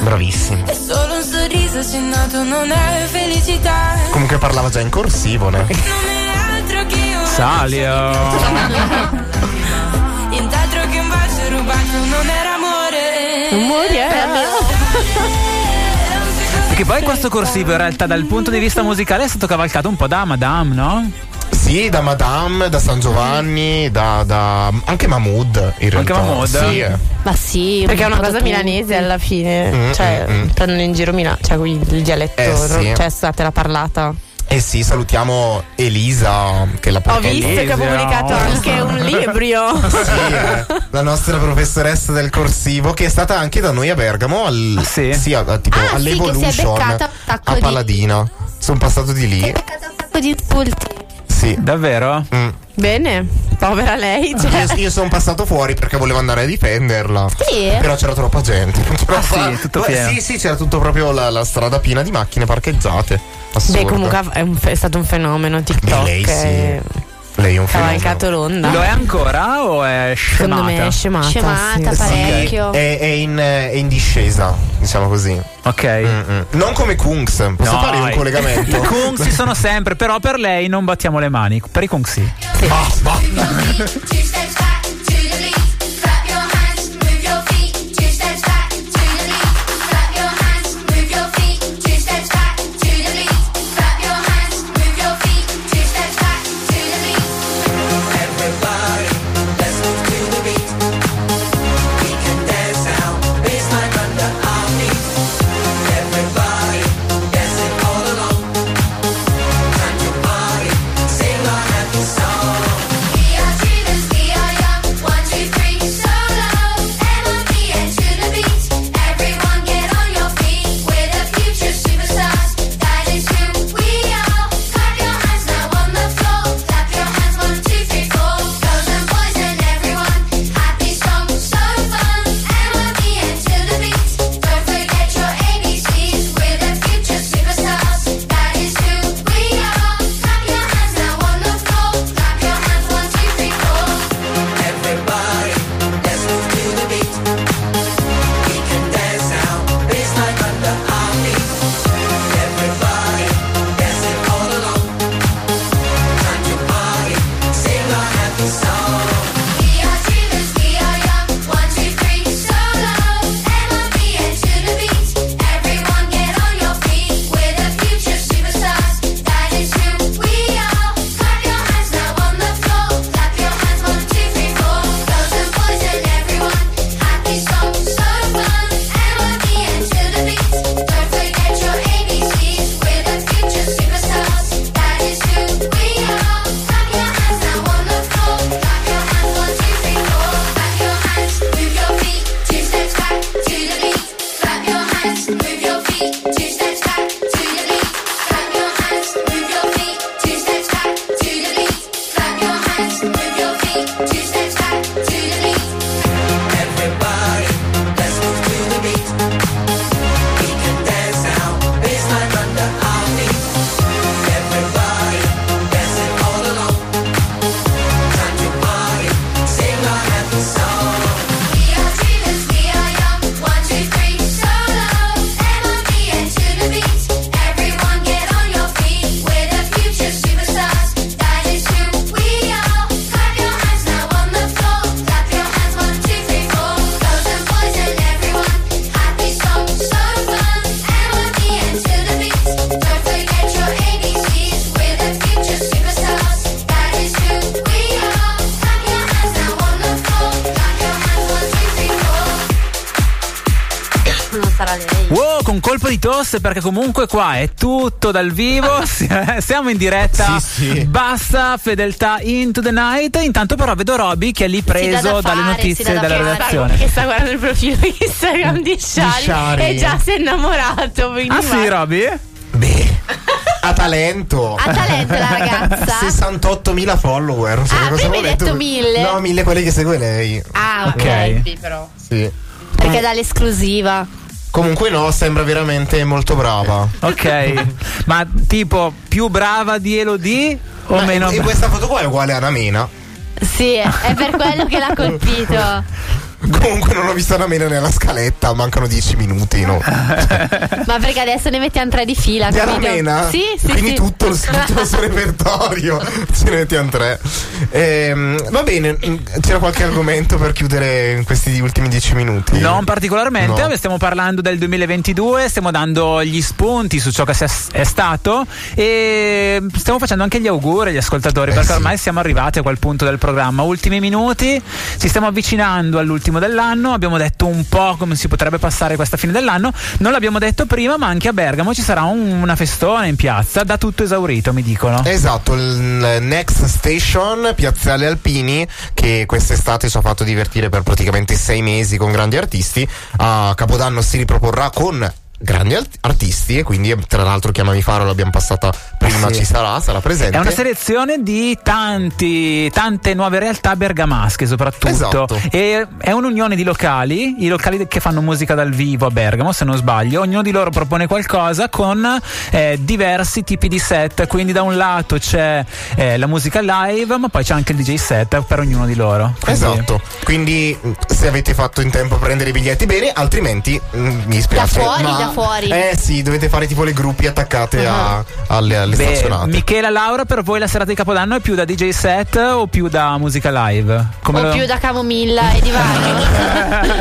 Bravissimo. È solo un sorriso accennato, non è felicità. Comunque parlava già in corsivo, ne? Non è altro che un Salio. non era amore. Amore, Perché poi questo corsivo in realtà dal punto di vista musicale è stato cavalcato un po' da Madame, no? Sì, da Madame, da San Giovanni, da, da- anche Mahmood in realtà. Anche Mahmood? Sì, eh. Ma sì, Perché è una cosa milanese alla fine. Mm, cioè, mm, mm. prendono in giro Milano. Cioè, qui il dialetto. Eh, sì. Cioè, scusate la parlata. Eh sì, salutiamo Elisa, che la Ho visto che ha Elisa, pubblicato anche un libro. Sì, eh, la nostra professoressa del corsivo che è stata anche da noi a Bergamo al, Sì? a- a- tipo, Ah, sì, che si è all'Evolution beccata un sacco a di- Paladina. Sono passato di lì. Un sacco di insulti. Sì. Davvero? Mm. Bene, povera lei. Cioè. Io, io sono passato fuori perché volevo andare a difenderla. Sì? Però c'era troppa gente. Non ce la Ah, sì, tutto Ma- pieno. Sì, sì, c'era tutto proprio la, la strada piena di macchine parcheggiate. Assurdo. Beh, comunque è, un- è stato un fenomeno TikTok. Beh, lei sì. è Lei è un cavalcato l'onda. Lo è ancora o è Secondo scemata? me è scemata. Scemata sì. parecchio. È, è in, è in discesa, diciamo così. Ok. Mm-mm. Non come Kungs. Posso No, fare un collegamento? I Kung ci sono sempre, però per lei non battiamo le mani. Per i Kung sì. Ah, bah. Tosse perché comunque qua è tutto dal vivo, si- siamo in diretta, bassa fedeltà into the night, intanto però vedo Roby che è lì preso da dalle fare, notizie da della fare. redazione. Che sta guardando il profilo Instagram di Shari, e già si è innamorato. Ah sì, va. Roby? Ha talento. Ha talento la ragazza? 68.000 follower. Ah, cosa prima hai vuole. detto Tu- mille. No, mille quelli che segue lei. Ah, ok. Ok. Sì, però. Sì. Perché dà l'esclusiva. Comunque no, sembra veramente molto brava. Ok, ma tipo più brava di Elodie o Ma meno E questa foto qua è uguale a Namena. Sì, è per quello che l'ha colpito. Comunque non ho visto Namena nella scaletta, mancano 10 minuti, no? Ma perché adesso ne mettiamo tre di fila, Di capito? Aramena? Sì, sì, Quindi sì. tutto, il, tutto il suo repertorio ce ne mettiamo tre. Ehm, va bene, c'era qualche argomento per chiudere in questi ultimi dieci minuti? Non particolarmente, No. stiamo parlando del 2022, stiamo dando gli spunti su ciò che è stato e stiamo facendo anche gli auguri agli ascoltatori perché ormai siamo arrivati a quel punto del programma. Ultimi minuti, ci stiamo avvicinando all'ultimo dell'anno, abbiamo detto un po' come si potrebbe passare questa fine dell'anno, non l'abbiamo detto prima ma anche a Bergamo ci sarà un- una festona in piazza, da tutto esaurito mi dicono. Esatto, il Next Station, Piazzale Alpini, che quest'estate ci ha fatto divertire per praticamente sei mesi con grandi artisti. A Capodanno si riproporrà con grandi artisti e quindi tra l'altro Chiamami Faro l'abbiamo passata prima, Sì. ci sarà, sarà presente. È una selezione di tanti, tante nuove realtà bergamasche soprattutto. Esatto. E è un'unione di locali, i locali che fanno musica dal vivo a Bergamo, se non sbaglio. Ognuno di loro propone qualcosa con eh, diversi tipi di set. Quindi da un lato c'è eh, la musica live, ma poi c'è anche il DJ set per ognuno di loro. Quindi- Esatto, quindi se avete fatto in tempo a prendere i biglietti bene, altrimenti mh, mi dispiace. Da fuori, ma- fuori. Eh sì, dovete fare tipo le gruppi attaccate a- alle, alle Beh, stazionate. Michela Laura, per voi la serata di Capodanno è più da DJ set o più da musica live? Come o lo- più da camomilla e di vario.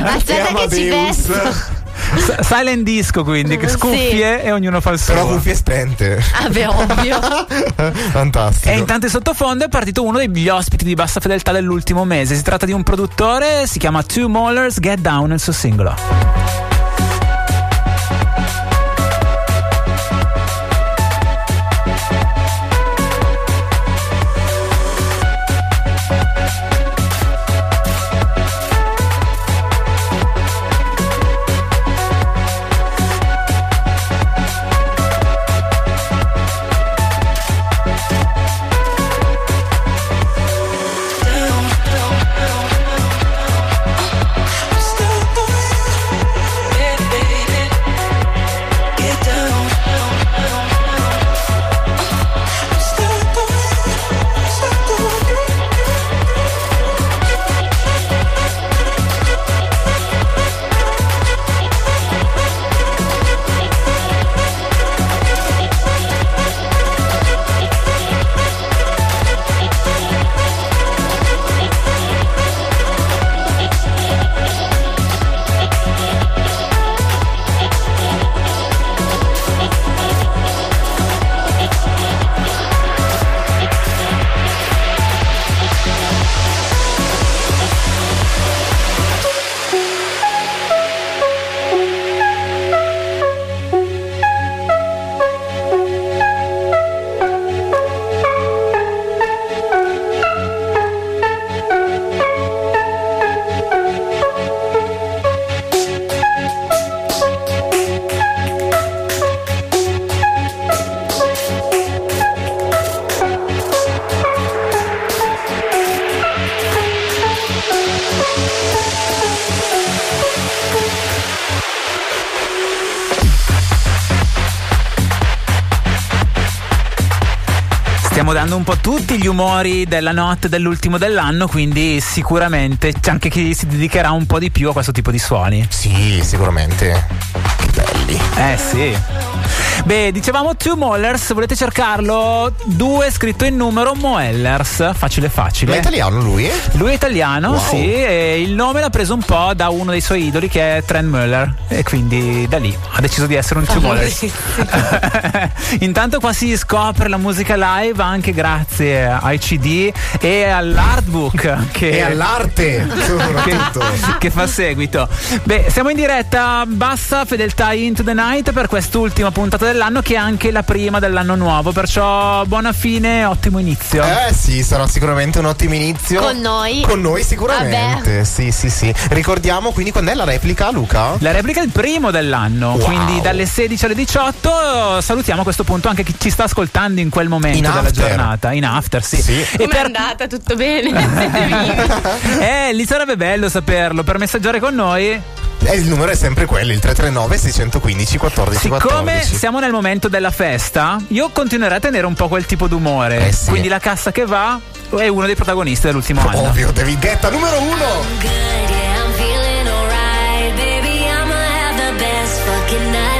Aspetta che ci vesto. S- Silent disco quindi, che Sì. scuffie e ognuno fa il suo. Però cuffie spente. Ah, beh, ovvio. Fantastico. E intanto in sottofondo è partito uno degli ospiti di bassa fedeltà dell'ultimo mese. Si tratta di un produttore, si chiama Two Mollers Get Down, il suo singolo. Po' tutti gli umori della notte dell'ultimo dell'anno, quindi sicuramente c'è anche chi si dedicherà un po' di più a questo tipo di suoni. Sì, sicuramente. Che belli. Eh sì. Beh, dicevamo Two Mollers, volete cercarlo? Due scritto in numero Moellers, facile facile. Ma è italiano lui? Lui è italiano, Wow. sì, e il nome l'ha preso un po' da uno dei suoi idoli che è Trent Muller e quindi da lì ha deciso di essere un Two Mollers. Intanto qua si scopre la musica live anche grazie ai CD e all'artbook che, E all'arte, soprattutto. che, che fa seguito. Beh, siamo in diretta bassa fedeltà Into the Night per quest'ultima puntata dell'anno che è anche la prima dell'anno nuovo, perciò buona fine, ottimo inizio. Eh sì, sarà sicuramente un ottimo inizio. Con noi. Con noi sicuramente. Sì, sì, sì. Ricordiamo quindi quando è la replica, Luca? La replica è il primo dell'anno, Wow. quindi dalle 16 alle 18 salutiamo a questo punto anche chi ci sta ascoltando in quel momento In della after. giornata, in after, sì. E Com'è per- andata? Tutto bene? Eh, lì sarebbe bello saperlo, per messaggiare con noi. Eh, il numero è sempre quello, il 339 615 14 Siccome 14. siamo nel momento della festa, io continuerei a tenere un po' quel tipo d'umore. Eh sì. Quindi la cassa che va è uno dei protagonisti dell'ultimo anno. Ovvio, David Guetta numero uno. I'm feeling alright, baby. I'ma have the best fucking night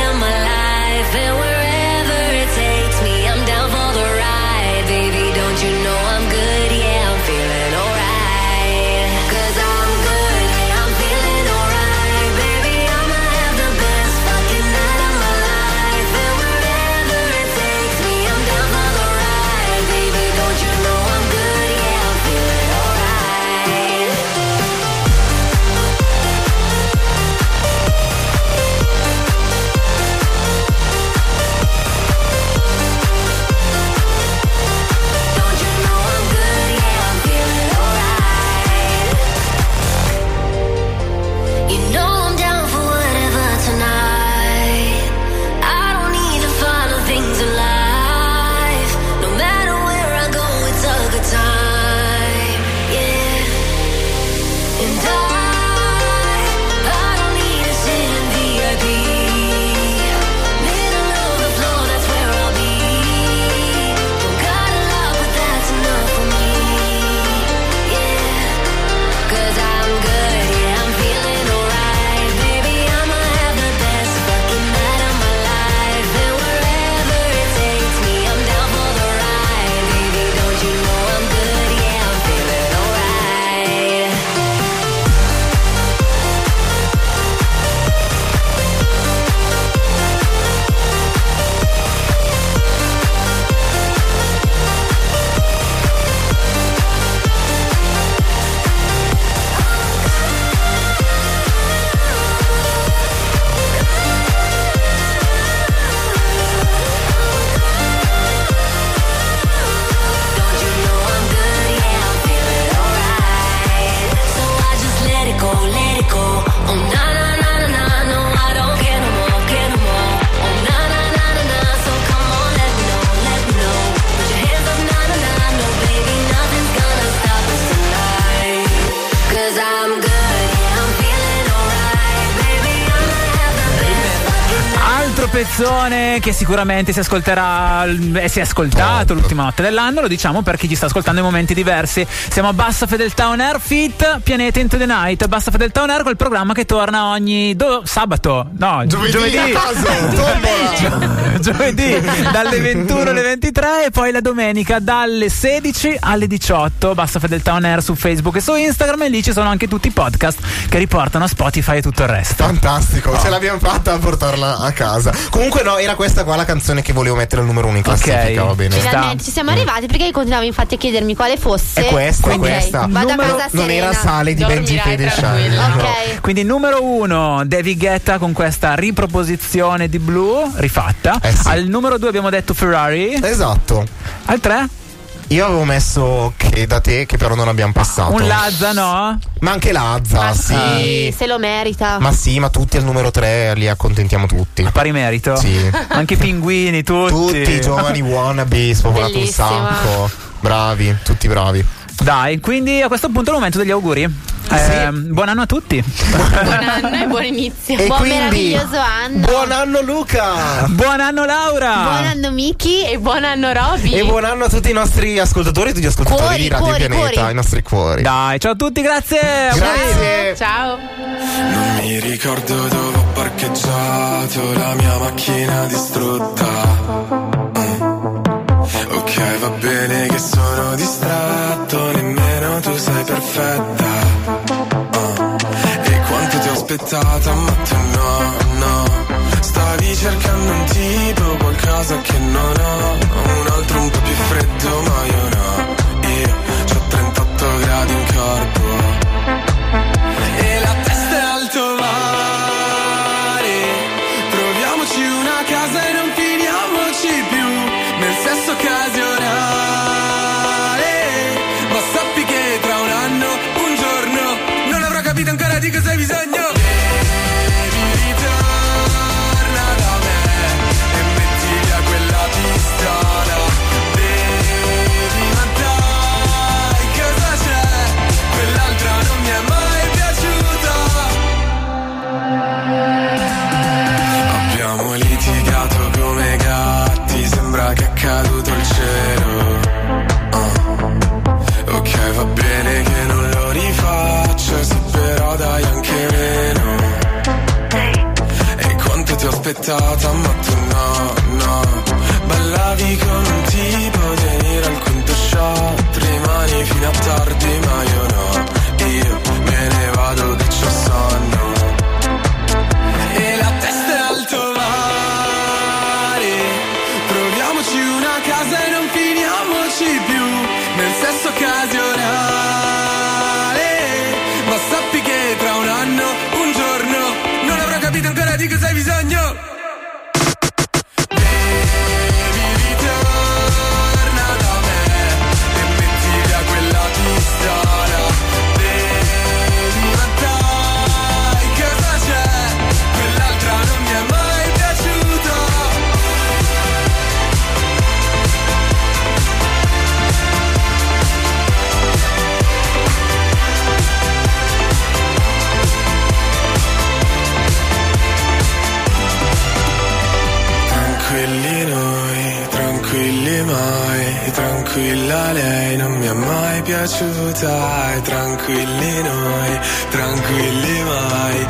Pezzone che sicuramente si ascolterà e si è ascoltato l'ultima notte dell'anno, lo diciamo per chi ci sta ascoltando in momenti diversi. Siamo a Bassa Fedeltà On Air Fit, Pianeta Into the Night. Bassa Fedeltà On Air quel programma che torna ogni do- sabato, no, Giovedì, caso, tombola. giovedì dalle 21 alle 23 e poi la domenica dalle 16 alle 18 Bassa Fedeltà On Air su Facebook e su Instagram e lì ci sono anche tutti i podcast che riportano a Spotify e tutto il resto. Fantastico, ce l'abbiamo fatta a portarla a casa. Comunque, no, era questa qua la canzone che volevo mettere al numero uno in classifica, va bene. Finalmente ci siamo arrivati perché io continuavo infatti a chiedermi quale fosse. È questa, Ok, questa. Vado Numero- a casa non serena. era sale di Benji Dormirai Fede tranquilla. Shine. Ok. Quindi numero uno David Guetta con questa riproposizione di Blue rifatta. Al numero due abbiamo detto Ferrari. Esatto. Al tre? Io avevo messo che da te, che però non abbiamo passato. Un Lazza, no? Ma anche Lazza, Ma sì. sì, se lo merita. Ma sì, ma tutti al numero 3 li accontentiamo tutti. A pari merito? Sì. Anche i pinguini, tutti. Tutti i giovani wannabe, spopolato un sacco. Bravi, tutti bravi. Dai, quindi a questo punto è il momento degli auguri. Eh, Buon anno a tutti. Buon anno e buon inizio. E Buon quindi- meraviglioso anno. Buon anno Luca! Buon anno Laura! Buon anno Miki. E buon anno Roby. E buon anno a tutti i nostri ascoltatori e tutti gli ascoltatori Cuori, di Radio cuori, Pianeta, cuori. i nostri cuori. Dai, ciao a tutti, grazie. Grazie. Ciao. Non mi ricordo dove ho parcheggiato la mia macchina distrutta. Ok, va bene che sono distratto, nemmeno tu sei perfetta. Ah. E quanto ti ho aspettata, ma tu no, no. Stavi cercando un tipo, qualcosa che non ho. Un altro un po' più freddo, ma io no. Aspettata ma tu no, no. Ballavi con un tipo venire al quinto shot. Rimani fino a tardi ma io no. Io me ne vado che c'ho sonno tranquilla lei non mi è mai piaciuta. E tranquilli noi, tranquilli mai,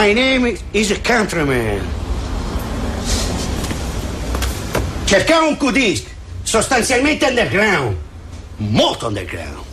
My name is a countryman. Cercavo un cudist, sostanzialmente underground, molto underground.